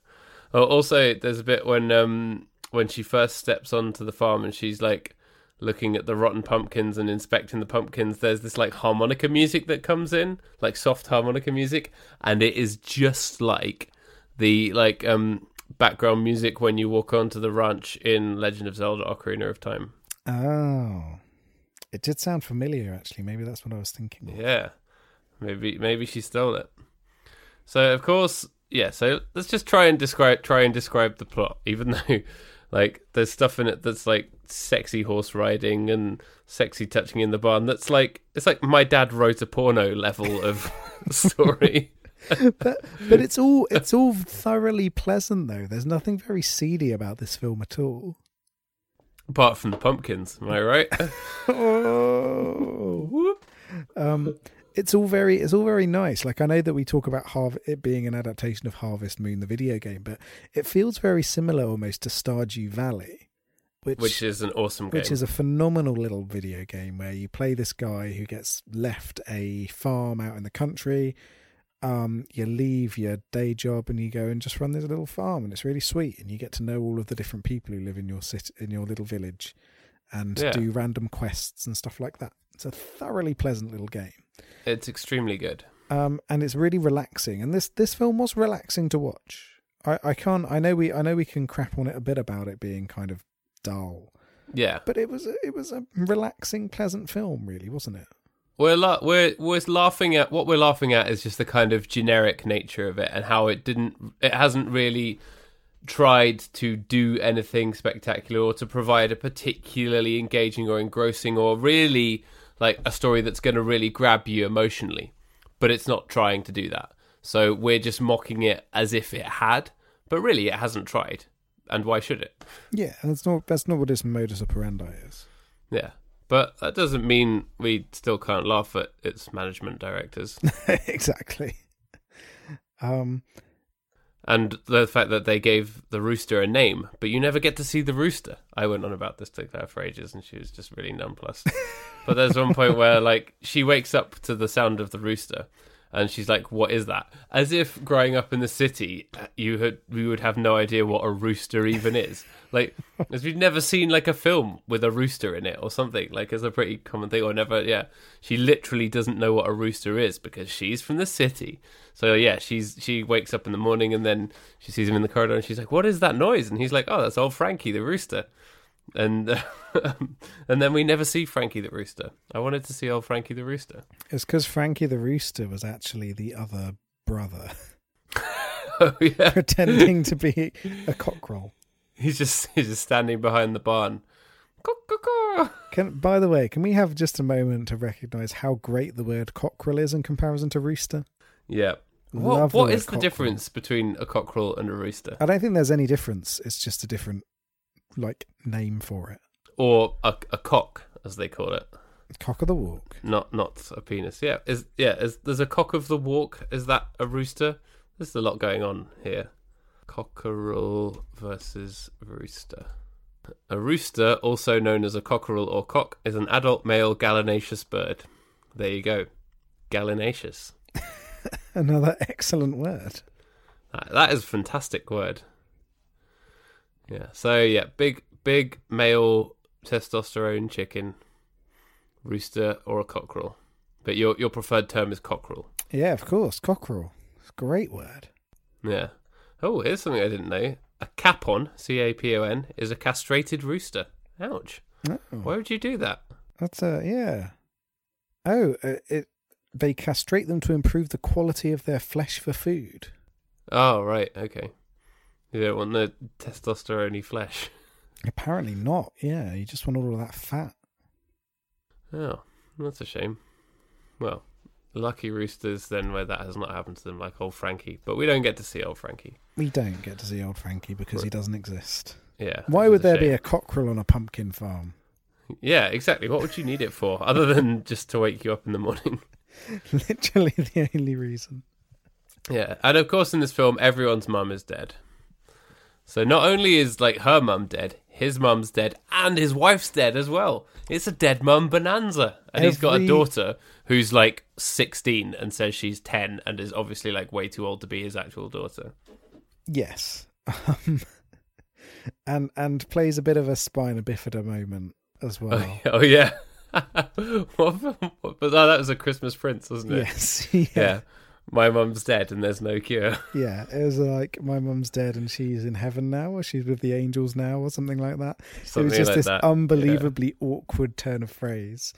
Oh, also, there's a bit when um when she first steps onto the farm and she's like looking at the rotten pumpkins and inspecting the pumpkins. There's this like harmonica music that comes in, like soft harmonica music, and it is just like the like um background music when you walk onto the ranch in Legend of Zelda: Ocarina of Time. Oh, it did sound familiar. Actually, maybe that's what I was thinking. of. Yeah, maybe maybe she stole it. So of course, yeah. So let's just try and describe try and describe the plot, even though like there's stuff in it that's like sexy horse riding and sexy touching in the barn. That's like it's like my dad wrote a porno level of story. but but it's all it's all thoroughly pleasant though. There's nothing very seedy about this film at all. Apart from the pumpkins, am I right? Oh. um, it's all very it's all very nice. Like I know that we talk about Harv- it being an adaptation of Harvest Moon, the video game, but it feels very similar almost to Stardew Valley, which Which is an awesome game. which is a phenomenal little video game where you play this guy who gets left a farm out in the country. Um, you leave your day job and you go and just run this little farm, and it's really sweet. And you get to know all of the different people who live in your city, in your little village, and Yeah. do random quests and stuff like that. It's a thoroughly pleasant little game. It's extremely good. um, and it's really relaxing. And this this film was relaxing to watch. I, I can't. I know we. I know we can crap on it a bit about it being kind of dull, Yeah. but it was. a- It was a relaxing, pleasant film, really, wasn't it? We're la- we're we're laughing at what we're laughing at is just the kind of generic nature of it and how it didn't it hasn't really tried to do anything spectacular or to provide a particularly engaging or engrossing or really like a story that's going to really grab you emotionally but it's not trying to do that so we're just mocking it as if it had but really it hasn't tried and why should it Yeah, that's not. That's not what its modus operandi is. yeah but that doesn't mean we still can't laugh at its management directors exactly. Um. and the fact that they gave the rooster a name, but you never get to see the rooster. I went on about this to Claire for ages, and she was just really nonplussed. but there's one point where, like, she wakes up to the sound of the rooster, and she's like, "What is that?" As if growing up in the city, you had we would have no idea what a rooster even is. Like, as we've never seen like a film with a rooster in it or something. Like, it's a pretty common thing. Or never, yeah. She literally doesn't know what a rooster is because she's from the city. So yeah, she's she wakes up in the morning and then she sees him in the corridor and she's like, "What is that noise?" And he's like, "Oh, that's old Frankie the rooster." And um, and then we never see Frankie the rooster. I wanted to see old Frankie the rooster. It's because Frankie the Rooster was actually the other brother, oh yeah, pretending to be a cockerel. he's just he's just standing behind the barn. Can, by the way, can we have just a moment to recognise how great the word cockerel is in comparison to rooster? Yeah. Love What the what word is the difference between a cockerel and a rooster, I don't think there's any difference. It's just a different, like, name for it. or a, a cock as they call it? Cock of the walk. Not not a penis. Yeah. Is yeah. Is there's a cock of the walk? Is that a rooster? There's a lot going on here. Cockerel versus rooster. A rooster, also known as a cockerel or cock, is an adult male gallinaceous bird. There you go. Gallinaceous. Another excellent word. That, that is a fantastic word. Yeah. So yeah, big big male testosterone chicken, rooster or a cockerel. But your your preferred term is cockerel. Yeah, of course. Cockerel. It's a great word. Yeah. Oh, here's something I didn't know. A capon, C A P O N, is a castrated rooster. Ouch. Oh, Why would you do that? that's a, yeah. Oh, uh, it, they castrate them to improve the quality of their flesh for food. Oh, right. Okay. You don't want the testosterone flesh. Apparently not. Yeah, you just want all of that fat. Oh, that's a shame. Well, lucky roosters then where that has not happened to them, like old Frankie. But we don't get to see old Frankie. We don't get to see old Frankie because he doesn't exist. Yeah. Why would there be a cockerel on a pumpkin farm? Yeah, exactly. What would you need it for, other than just to wake you up in the morning? Literally the only reason. Yeah, and of course, in this film, everyone's mum is dead. So not only is like her mum dead, his mum's dead, and his wife's dead as well. It's a dead mum bonanza, and he's got a daughter who's like sixteen and says she's ten, and is obviously like way too old to be his actual daughter. Yes. Um, and and plays a bit of a spina bifida moment as well. Oh yeah, what, what, but that was a Christmas Prince, wasn't it? yes. yeah. yeah. My mum's dead, and there's no cure. Yeah. It was like my mum's dead and she's in heaven now, or she's with the angels now, or something like that. Something it was just like this that. unbelievably awkward turn of phrase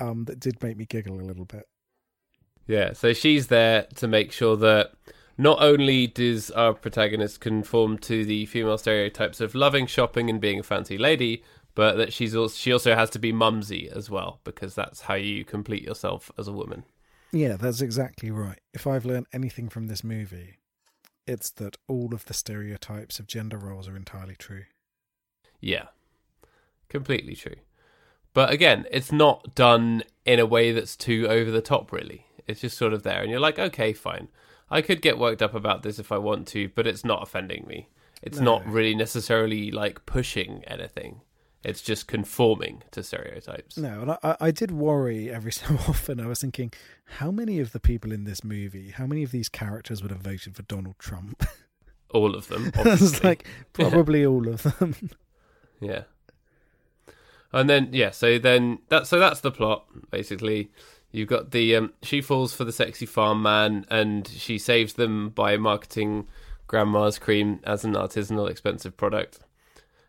um, that did make me giggle a little bit. Yeah, so she's there to make sure that not only does our protagonist conform to the female stereotypes of loving shopping and being a fancy lady, but that she's also she also has to be mumsy as well because that's how you complete yourself as a woman. Yeah, that's exactly right. If I've learned anything from this movie, it's that all of the stereotypes of gender roles are entirely true. Yeah, completely true. But again, it's not done in a way that's too over the top. Really, it's just sort of there, and you're like, okay, fine. I could get worked up about this if I want to, but it's not offending me. It's No. not really necessarily like pushing anything. It's just conforming to stereotypes. No, and I, I did worry every so often. I was thinking, how many of the people in this movie, how many of these characters would have voted for Donald Trump? All of them. I was like, probably all of them. Yeah. And then yeah, so then that so that's the plot basically. You've got the um, she falls for the sexy farm man, and she saves them by marketing grandma's cream as an artisanal, expensive product.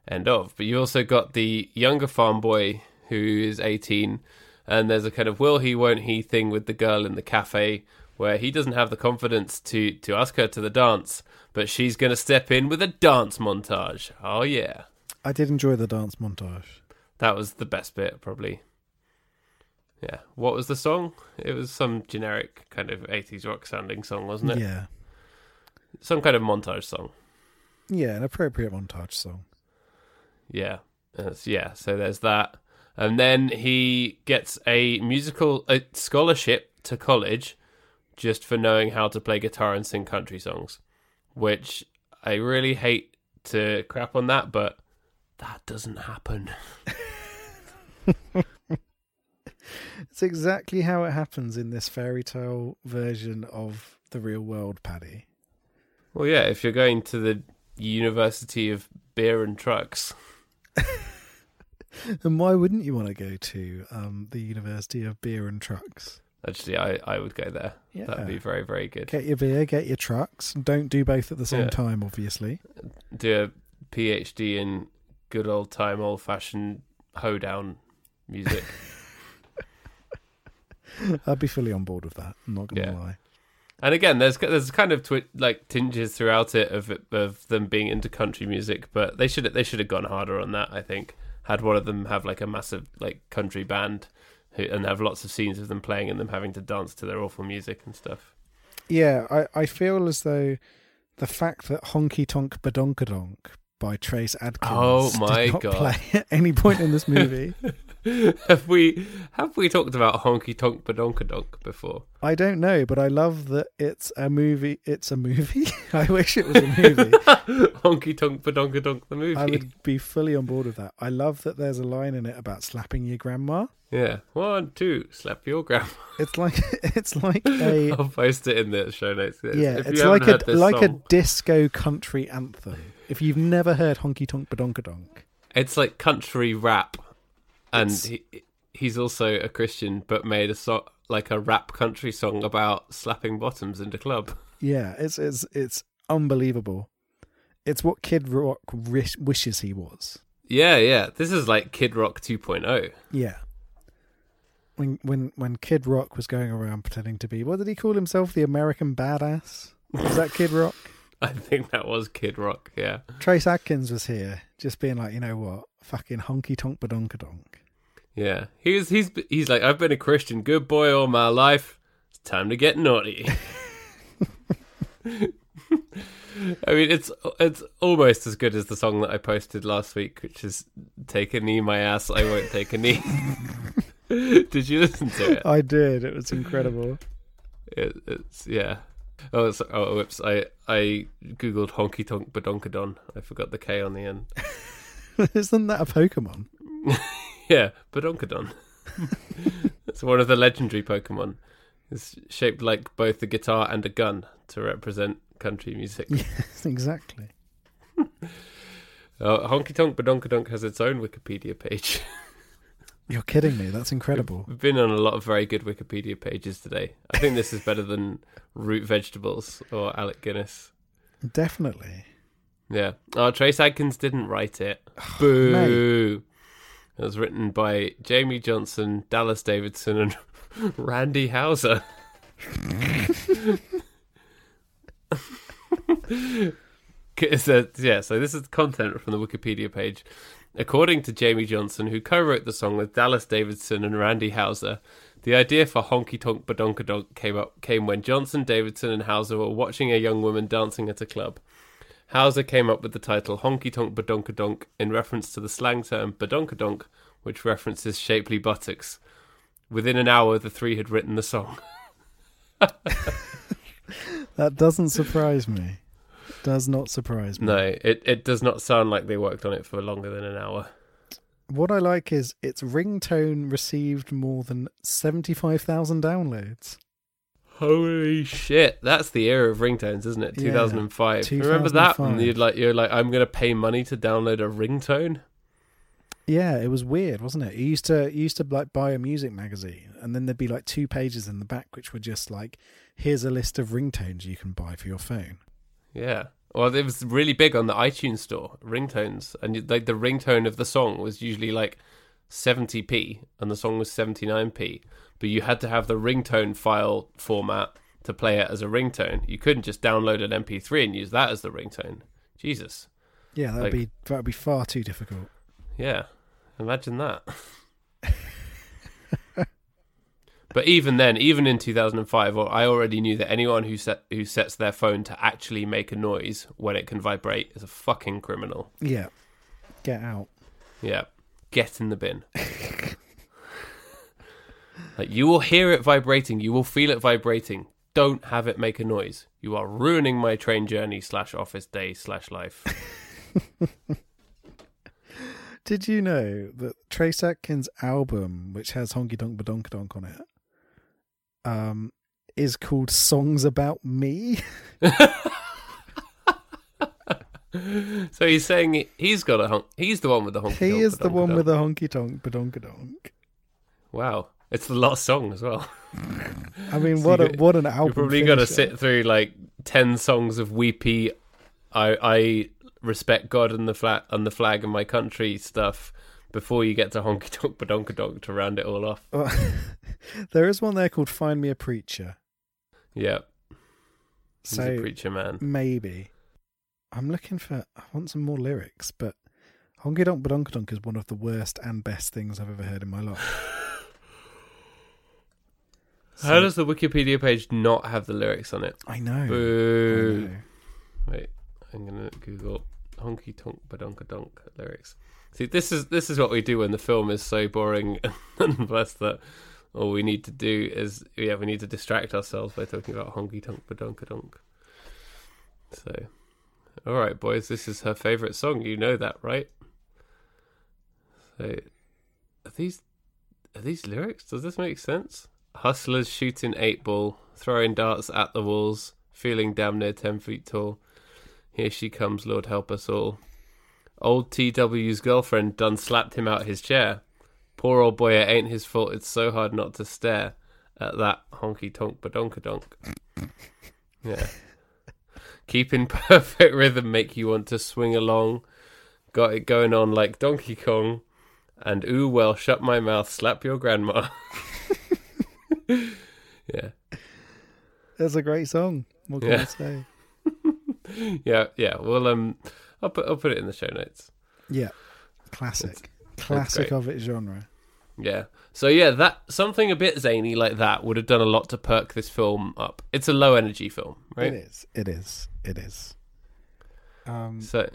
End of. But you've also got the younger farm boy who is eighteen, and there's a kind of will he won't he thing with the girl in the cafe where he doesn't have the confidence to to ask her to the dance, but she's going to step in with a dance montage. Oh yeah, I did enjoy the dance montage. that was the best bit probably. Yeah, what was the song? It was some generic kind of 80s rock sounding song, wasn't it? Yeah, Some kind of montage song. yeah, an appropriate montage song. Yeah. That's- yeah, so there's that. And then he gets a musical a scholarship to college just for knowing how to play guitar and sing country songs, which I really hate to crap on that, but that doesn't happen. It's exactly how it happens in this fairy tale version of the real world, Paddy. Well, yeah, if you're going to the University of Beer and Trucks, And why wouldn't you want to go to um, the University of Beer and Trucks? actually, I, I would go there. Yeah. That'd be very, very good. Get your beer, get your trucks. Don't do both at the same Yeah. time, obviously. Do a PhD in good old time, old fashioned hoedown music. I'd be fully on board with that. I'm not going to Yeah. lie. And again, there's there's kind of twi- like tinges throughout it of of them being into country music, but they should they should have gone harder on that. I think had one of them have like a massive like country band, who, and have lots of scenes of them playing and them having to dance to their awful music and stuff. Yeah, I, I feel as though the fact that Honky Tonk Badonkadonk by Trace Adkins Oh my did not God. play at any point in this movie. have we have we talked about honky tonk badonkadonk before? I don't know, but I love that it's a movie. It's a movie. I wish it was a movie. honky tonk badonkadonk the movie. I would be fully on board with that. I love that there's a line in it about slapping your grandma. Yeah, one, two, slap your grandma. It's like it's like a I'll post it in the show notes. yeah, If you it's like a like a disco country anthem. If you've never heard Honky Tonk Badonkadonk, It's like country rap, and It's- he, he's also a Christian, but made a so like a rap country song about slapping bottoms in the club. yeah, it's it's it's unbelievable. It's what Kid Rock wish, wishes he was. Yeah, yeah. This is like Kid Rock oh. 2.0. Yeah. When when when Kid Rock was going around pretending to be what did he call himself? The American Badass. Was that Kid Rock? I think that was Kid Rock. Yeah, Trace Adkins was here, just being like, you know what, fucking honky tonk badonkadonk. yeah. He was. He's. He's like, I've been a Christian good boy all my life. It's time to get naughty. I mean, it's it's almost as good as the song that I posted last week, which is "Take a knee, my ass, I won't take a knee." Did you listen to it? I did. It was incredible. It, it's yeah. Oh, it's, oh, whoops! I I googled honky tonk badonkadon. I forgot the K on the end. Isn't that a Pokemon? Yeah, badonkadon. it's one of the legendary Pokemon. It's shaped like both a guitar and a gun to represent country music. Yes, exactly. Uh, honky tonk badonkadonk has its own Wikipedia page. You're kidding me. That's incredible. We've been on a lot of very good Wikipedia pages today. I think this is better than root vegetables or Alec Guinness. Definitely. Yeah. Oh, Trace Adkins didn't write it. Boo. It was written by Jamie Johnson, Dallas Davidson, and Randy Houser. so, yeah, so this is content from the Wikipedia page. According to Jamie Johnson, who co-wrote the song with Dallas Davidson and Randy Houser, the idea for Honky Tonk Badonkadonk came up came when Johnson, Davidson, and Houser were watching a young woman dancing at a club. Houser came up with the title Honky Tonk Badonkadonk in reference to the slang term badonkadonk, which references shapely buttocks. Within an hour, the three had written the song. That doesn't surprise me. Does not surprise me. No, it, it does not sound like they worked on it for longer than an hour. What I like is its ringtone received more than 75,000 downloads. Holy shit! That's the era of ringtones, isn't it? Yeah, 2005. Remember that? When you'd like you're like, I'm gonna pay money to download a ringtone. Yeah, it was weird, wasn't it? You used to you used to like buy a music magazine, and then there'd be like two pages in the back which were just like, "Here's a list of ringtones you can buy for your phone." Yeah. Well, it was really big on the iTunes store, ringtones, and like the ringtone of the song was usually like 70p, and the song was 79p. But you had to have the ringtone file format to play it as a ringtone. You couldn't just download an MP3 and use that as the ringtone. Jesus. Yeah, that'd Like- be that'd be far too difficult. Yeah. Imagine that. but even then, even in 2005, well, I already knew that anyone who set who sets their phone to actually make a noise when it can vibrate is a fucking criminal. Yeah, get out. Yeah. Get in the bin. like you will hear it vibrating, you will feel it vibrating. Don't have it make a noise. You are ruining my train journey slash office day slash life. Did you know that Trace Atkins' album, which has Honky Tonk Badonkadonk on it, um, is called "Songs About Me"? so he's saying he- he's got a honk. He's the one with the honky. He is the one with the Honky Tonk Badonkadonk. Wow, it's the last song as well. I mean, So what a got- what an album! You've probably going to sit through like ten songs of weepy, I I respect God and the flag and the flag and my country stuff before you get to honky tonk badonkadonk to round it all off. There is one there called "Find Me a Preacher." Yeah, he's So a preacher man. maybe I'm looking for. I want some more lyrics, but "Honky Tonk Badonkadonk" is one of the worst and best things I've ever heard in my life. How does the Wikipedia page not have the lyrics on it? I know? I know. Wait, I'm gonna Google honky tonk badonkadonk lyrics. See, this is this is what we do when the film is so boring and bless that all we need to do is yeah we need to distract ourselves by talking about honky tonk badonkadonk. So, all right, boys, this is her favorite song. You know that, right? So, are these are these lyrics? Does this make sense? Hustlers shooting eight ball, throwing darts at the walls, feeling damn near ten feet tall. Here she comes, Lord help us all. Old TW's girlfriend done slapped him out his chair. Poor old boy, it ain't his fault. It's so hard not to stare at that honky tonk badonkadonk. Yeah. Keeping perfect rhythm make you want to swing along. Got it going on like Donkey Kong. And ooh well, shut my mouth, slap your grandma. yeah. That's a great song. What can Yeah. I say? Yeah, yeah. Well um I'll put I'll put it in the show notes. Yeah, classic, classic great. of its genre. Yeah. So yeah, that something a bit zany like that would have done a lot to perk this film up. It's a low energy film, right? It is. It is. It is. Um, So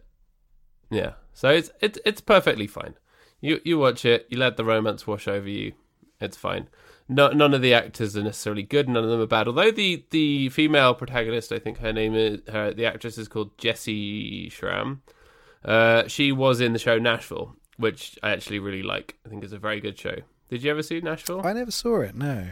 yeah. So it's it's it's perfectly fine. You you watch it, you let the romance wash over you. It's fine. No, none of the actors are necessarily good. None of them are bad. Although the, the female protagonist, I think her name is her the actress is called Jessy Schram. Uh, she was in the show Nashville, which I actually really like. I think it's a very good show. Did you ever see Nashville? I never saw it. No.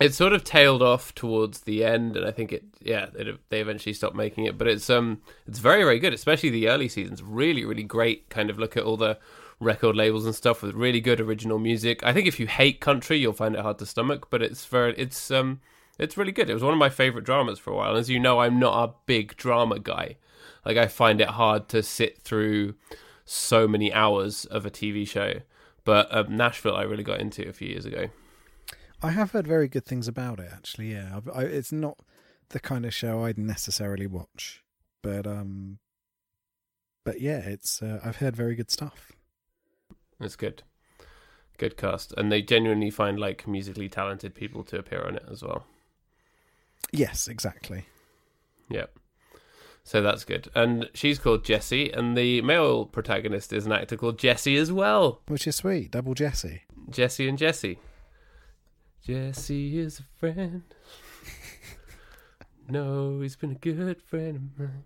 it sort of tailed off towards the end, and I think it, yeah, it, they eventually stopped making it. But it's um, it's very very good, especially the early seasons. Really really great. Kind of look at all the record labels and stuff with really good original music. I think if you hate country, you'll find it hard to stomach, but it's very it's um, it's really good. It was one of my favorite dramas for a while. As you know, I'm not a big drama guy. Like I find it hard to sit through so many hours of a TV show. But um, Nashville, I really got into a few years ago. I have heard very good things about it. Actually, yeah. I've, I, it's not the kind of show I'd necessarily watch, but um, but yeah, it's uh, I've heard very good stuff. It's good. Good cast. And they genuinely find like musically talented people to appear on it as well. Yes, exactly. Yeah. So that's good. And she's called Jessy, and the male protagonist is an actor called Jesse as well. Which is sweet. Double Jesse. Jesse and Jesse. Jesse is a friend. no, he's been a good friend of mine.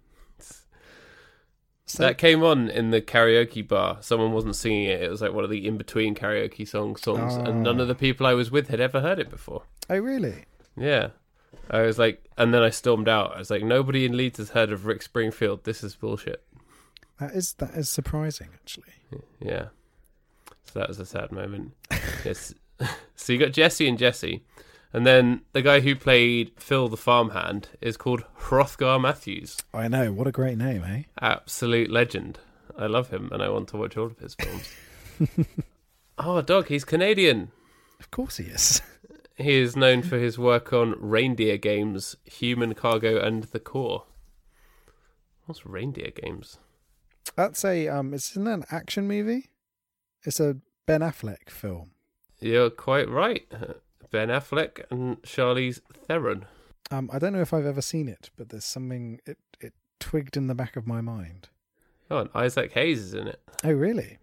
So that came on in the karaoke bar. Someone wasn't singing it. It was like one of the in between karaoke song songs, and none of the people I was with had ever heard it before. oh really? Yeah. I was like, and then I stormed out. I was like, nobody in Leeds has heard of Rick Springfield. This is bullshit. That is that is surprising actually. Yeah. So that was a sad moment. yes. So you got Jesse and Jesse. And then the guy who played Phil the farmhand is called Hrothgar Mathews. I know. What a great name, eh? Absolute legend. I love him and I want to watch all of his films. oh, dog, he's Canadian. Of course he is. He is known for his work on reindeer games, Human Cargo, and The Core. What's reindeer games? That's a um. It's in an action movie. It's a Ben Affleck film. You're quite right. Ben Affleck and Charlize Theron. Um, I don't know if I've ever seen it, but there's something it it twigged in the back of my mind. Oh, and Isaac Hayes is in it. Oh, really?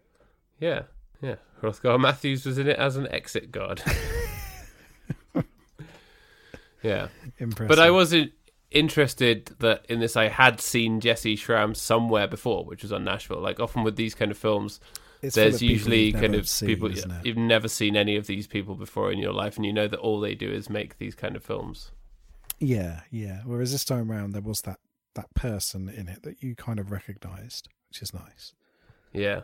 Yeah, yeah. Hrothgar Mathews was in it as an exit guard. yeah, Impressive. but I wasn't interested that in this. I had seen Jessy Schram somewhere before, which was on Nashville. Like often with these kind of films, It's there's usually kind of seen, people you've never seen any of these people before in your life, and you know that all they do is make these kind of films. Yeah, yeah. Whereas this time around, there was that that person in it that you kind of recognised, which is nice. Yeah.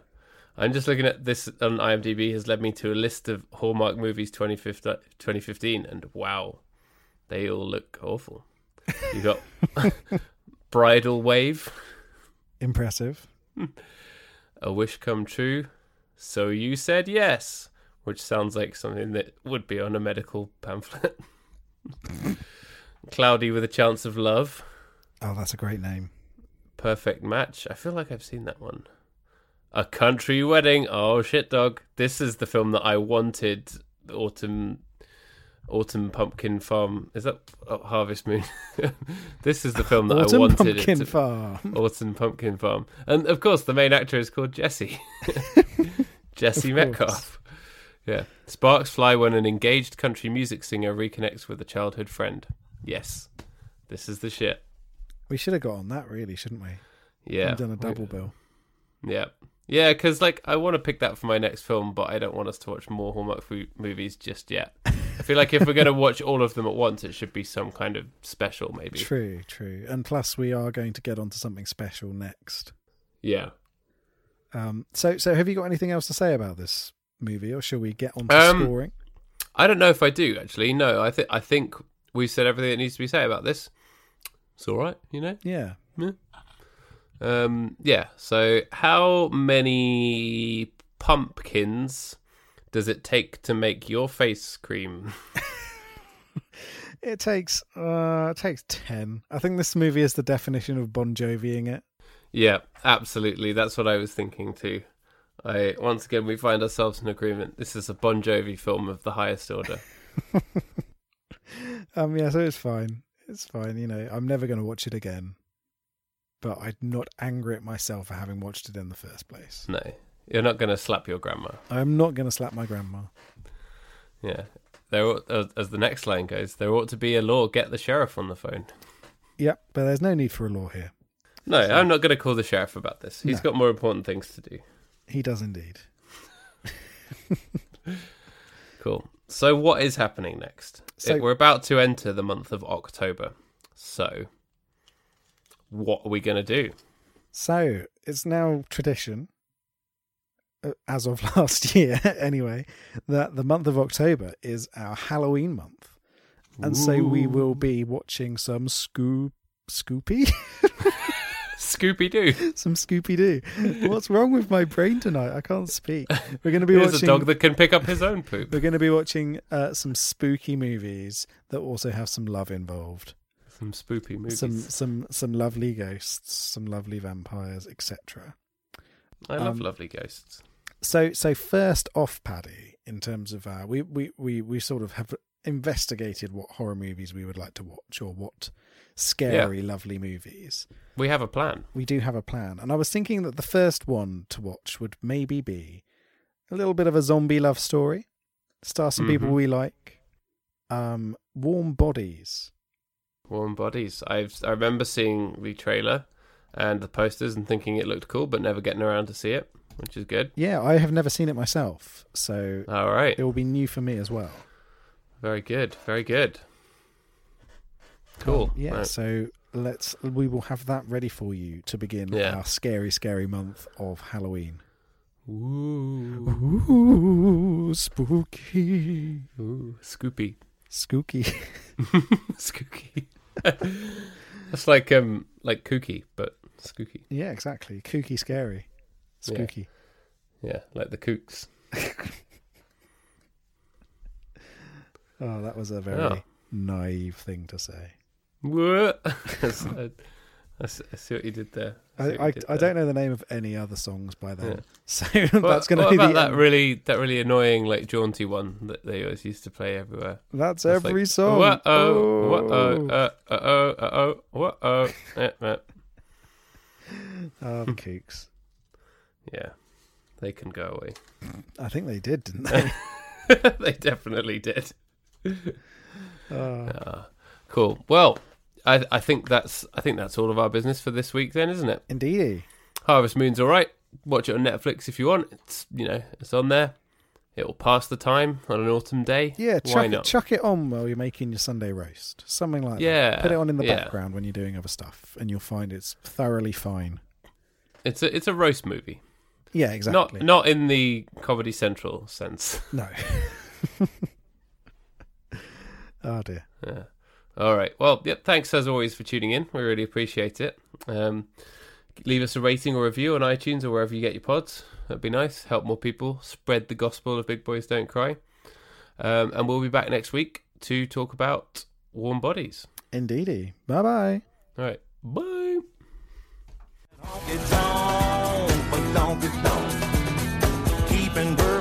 I'm just looking at this on IMDb has led me to a list of Hallmark movies 2015, 2015 and wow, they all look awful. You got Bridal Wave, Impressive. A Wish Come True, So You Said Yes, which sounds like something that would be on a medical pamphlet. Cloudy with a Chance of Love, Oh, that's a great name. Perfect Match. I feel like I've seen that one. A Country Wedding. Oh shit, dog! This is the film that I wanted. The autumn, autumn pumpkin farm. Is that Harvest Moon? this is the film that Autumn I wanted. Autumn Pumpkin to, Farm. Autumn Pumpkin Farm, and of course the main actor is called Jesse. Jesse Metcalfe. Yeah, sparks fly when an engaged country music singer reconnects with a childhood friend. Yes, this is the shit. We should have got on that, really, shouldn't we? Yeah, And done a we- double bill. Yeah. Yeah, because like I want to pick that for my next film, but I don't want us to watch more Hallmark movies just yet. I feel like if we're going to watch all of them at once, it should be some kind of special, maybe. True, true. And plus, we are going to get onto something special next. Yeah. Um, so, so have you got anything else to say about this movie, or shall we get on to Um, scoring? I don't know if I do actually. No, I think I think we've said everything that needs to be said about this. It's all right, you know. Yeah. Um, yeah. So, how many pumpkins does it take to make your face cream? It takes uh it takes ten. I think this movie is the definition of Bon Joviing it. Yeah, absolutely. That's what I was thinking too. I once again we find ourselves in agreement. This is a Bon Jovi film of the highest order. Um yeah, so it's fine. It's fine, you know. I'm never gonna watch it again. But I'm not angry at myself for having watched it in the first place. No, you're not going to slap your grandma. I'm not gonna slap my grandma. Yeah, there. ought- As, as the next line goes, there ought to be a law. Get the sheriff on the phone. Yep, but there's no need for a law here. No, I'm not going to call the sheriff about this. He's No. got more important things to do. He does indeed. Cool. So, what is happening next? So- It- we're about to enter the month of October. So, what are we going to do? So it's now tradition, as of last year anyway, that the month of October is our Halloween month, and so we will be watching some Scoop Scoopy, Scooby Doo. some Scooby Doo. What's wrong with my brain tonight? I can't speak. We're going to be Here's watching. a dog that can pick up his own poop. We're going to be watching uh, some spooky movies that also have some love involved. Some spooky movies. Some some some lovely ghosts, some lovely vampires, etc. I love um, lovely ghosts. So so first off, Paddy, in terms of uh, we, we we we sort of have investigated what horror movies we would like to watch or what scary, lovely movies. We have a plan. We do have a plan, and I was thinking that the first one to watch would maybe be a little bit of a zombie love story, star some people Mhm. we like. Um, Warm Bodies. Warm Bodies. I've I remember seeing the trailer and the posters and thinking it looked cool, but never getting around to see it, which is good. Yeah, I have never seen it myself, so All right. it will be new for me as well. Very good. Very good. Cool. Um, yeah, Right. so let's we will have that ready for you to begin Yeah. our scary, scary month of Halloween. Ooh, Ooh, spooky. ooh, Scoopy, Skooky. Skooky. That's like um, like kooky, but skooky. Yeah, exactly. Kooky scary. Yeah. Spooky. Yeah, like the kooks. Oh, that was a very Oh. naive thing to say. What? That's- I, I I see what you did there. I, what I, did I there. don't know the name of any other songs by them. Yeah. So that's going to be about the that end. really that really annoying like jaunty one that they always used to play everywhere. That's It's every like, song. What oh, what Oh. oh, uh, uh oh, uh oh, what oh. Oh, kooks. yeah, they can go away. I think they did, didn't they? they definitely did. Oh, Ah, cool. Well, I I think that's I think that's all of our business for this week, then, isn't it? indeedy. Harvest Moon's all right. Watch it on Netflix if you want. It's you know it's on there. It will pass the time on an autumn day. Yeah, Why chuck it, not? chuck it on while you're making your Sunday roast. Something like that. Yeah, Put it on in the yeah. background when you're doing other stuff, and you'll find it's thoroughly fine. It's a it's a roast movie. Yeah, exactly. Not not in the Comedy Central sense. No. oh dear. Yeah. All right. Well, yep. Thanks as always for tuning in. We really appreciate it. Um, leave us a rating or review on iTunes or wherever you get your pods. That'd be nice. Help more people. Spread the gospel of Big Boys Don't Cry. Um, and we'll be back next week to talk about warm bodies. Indeedy. Bye bye. All right. Bye. Honky tonk, but don't get don't. Keeping girls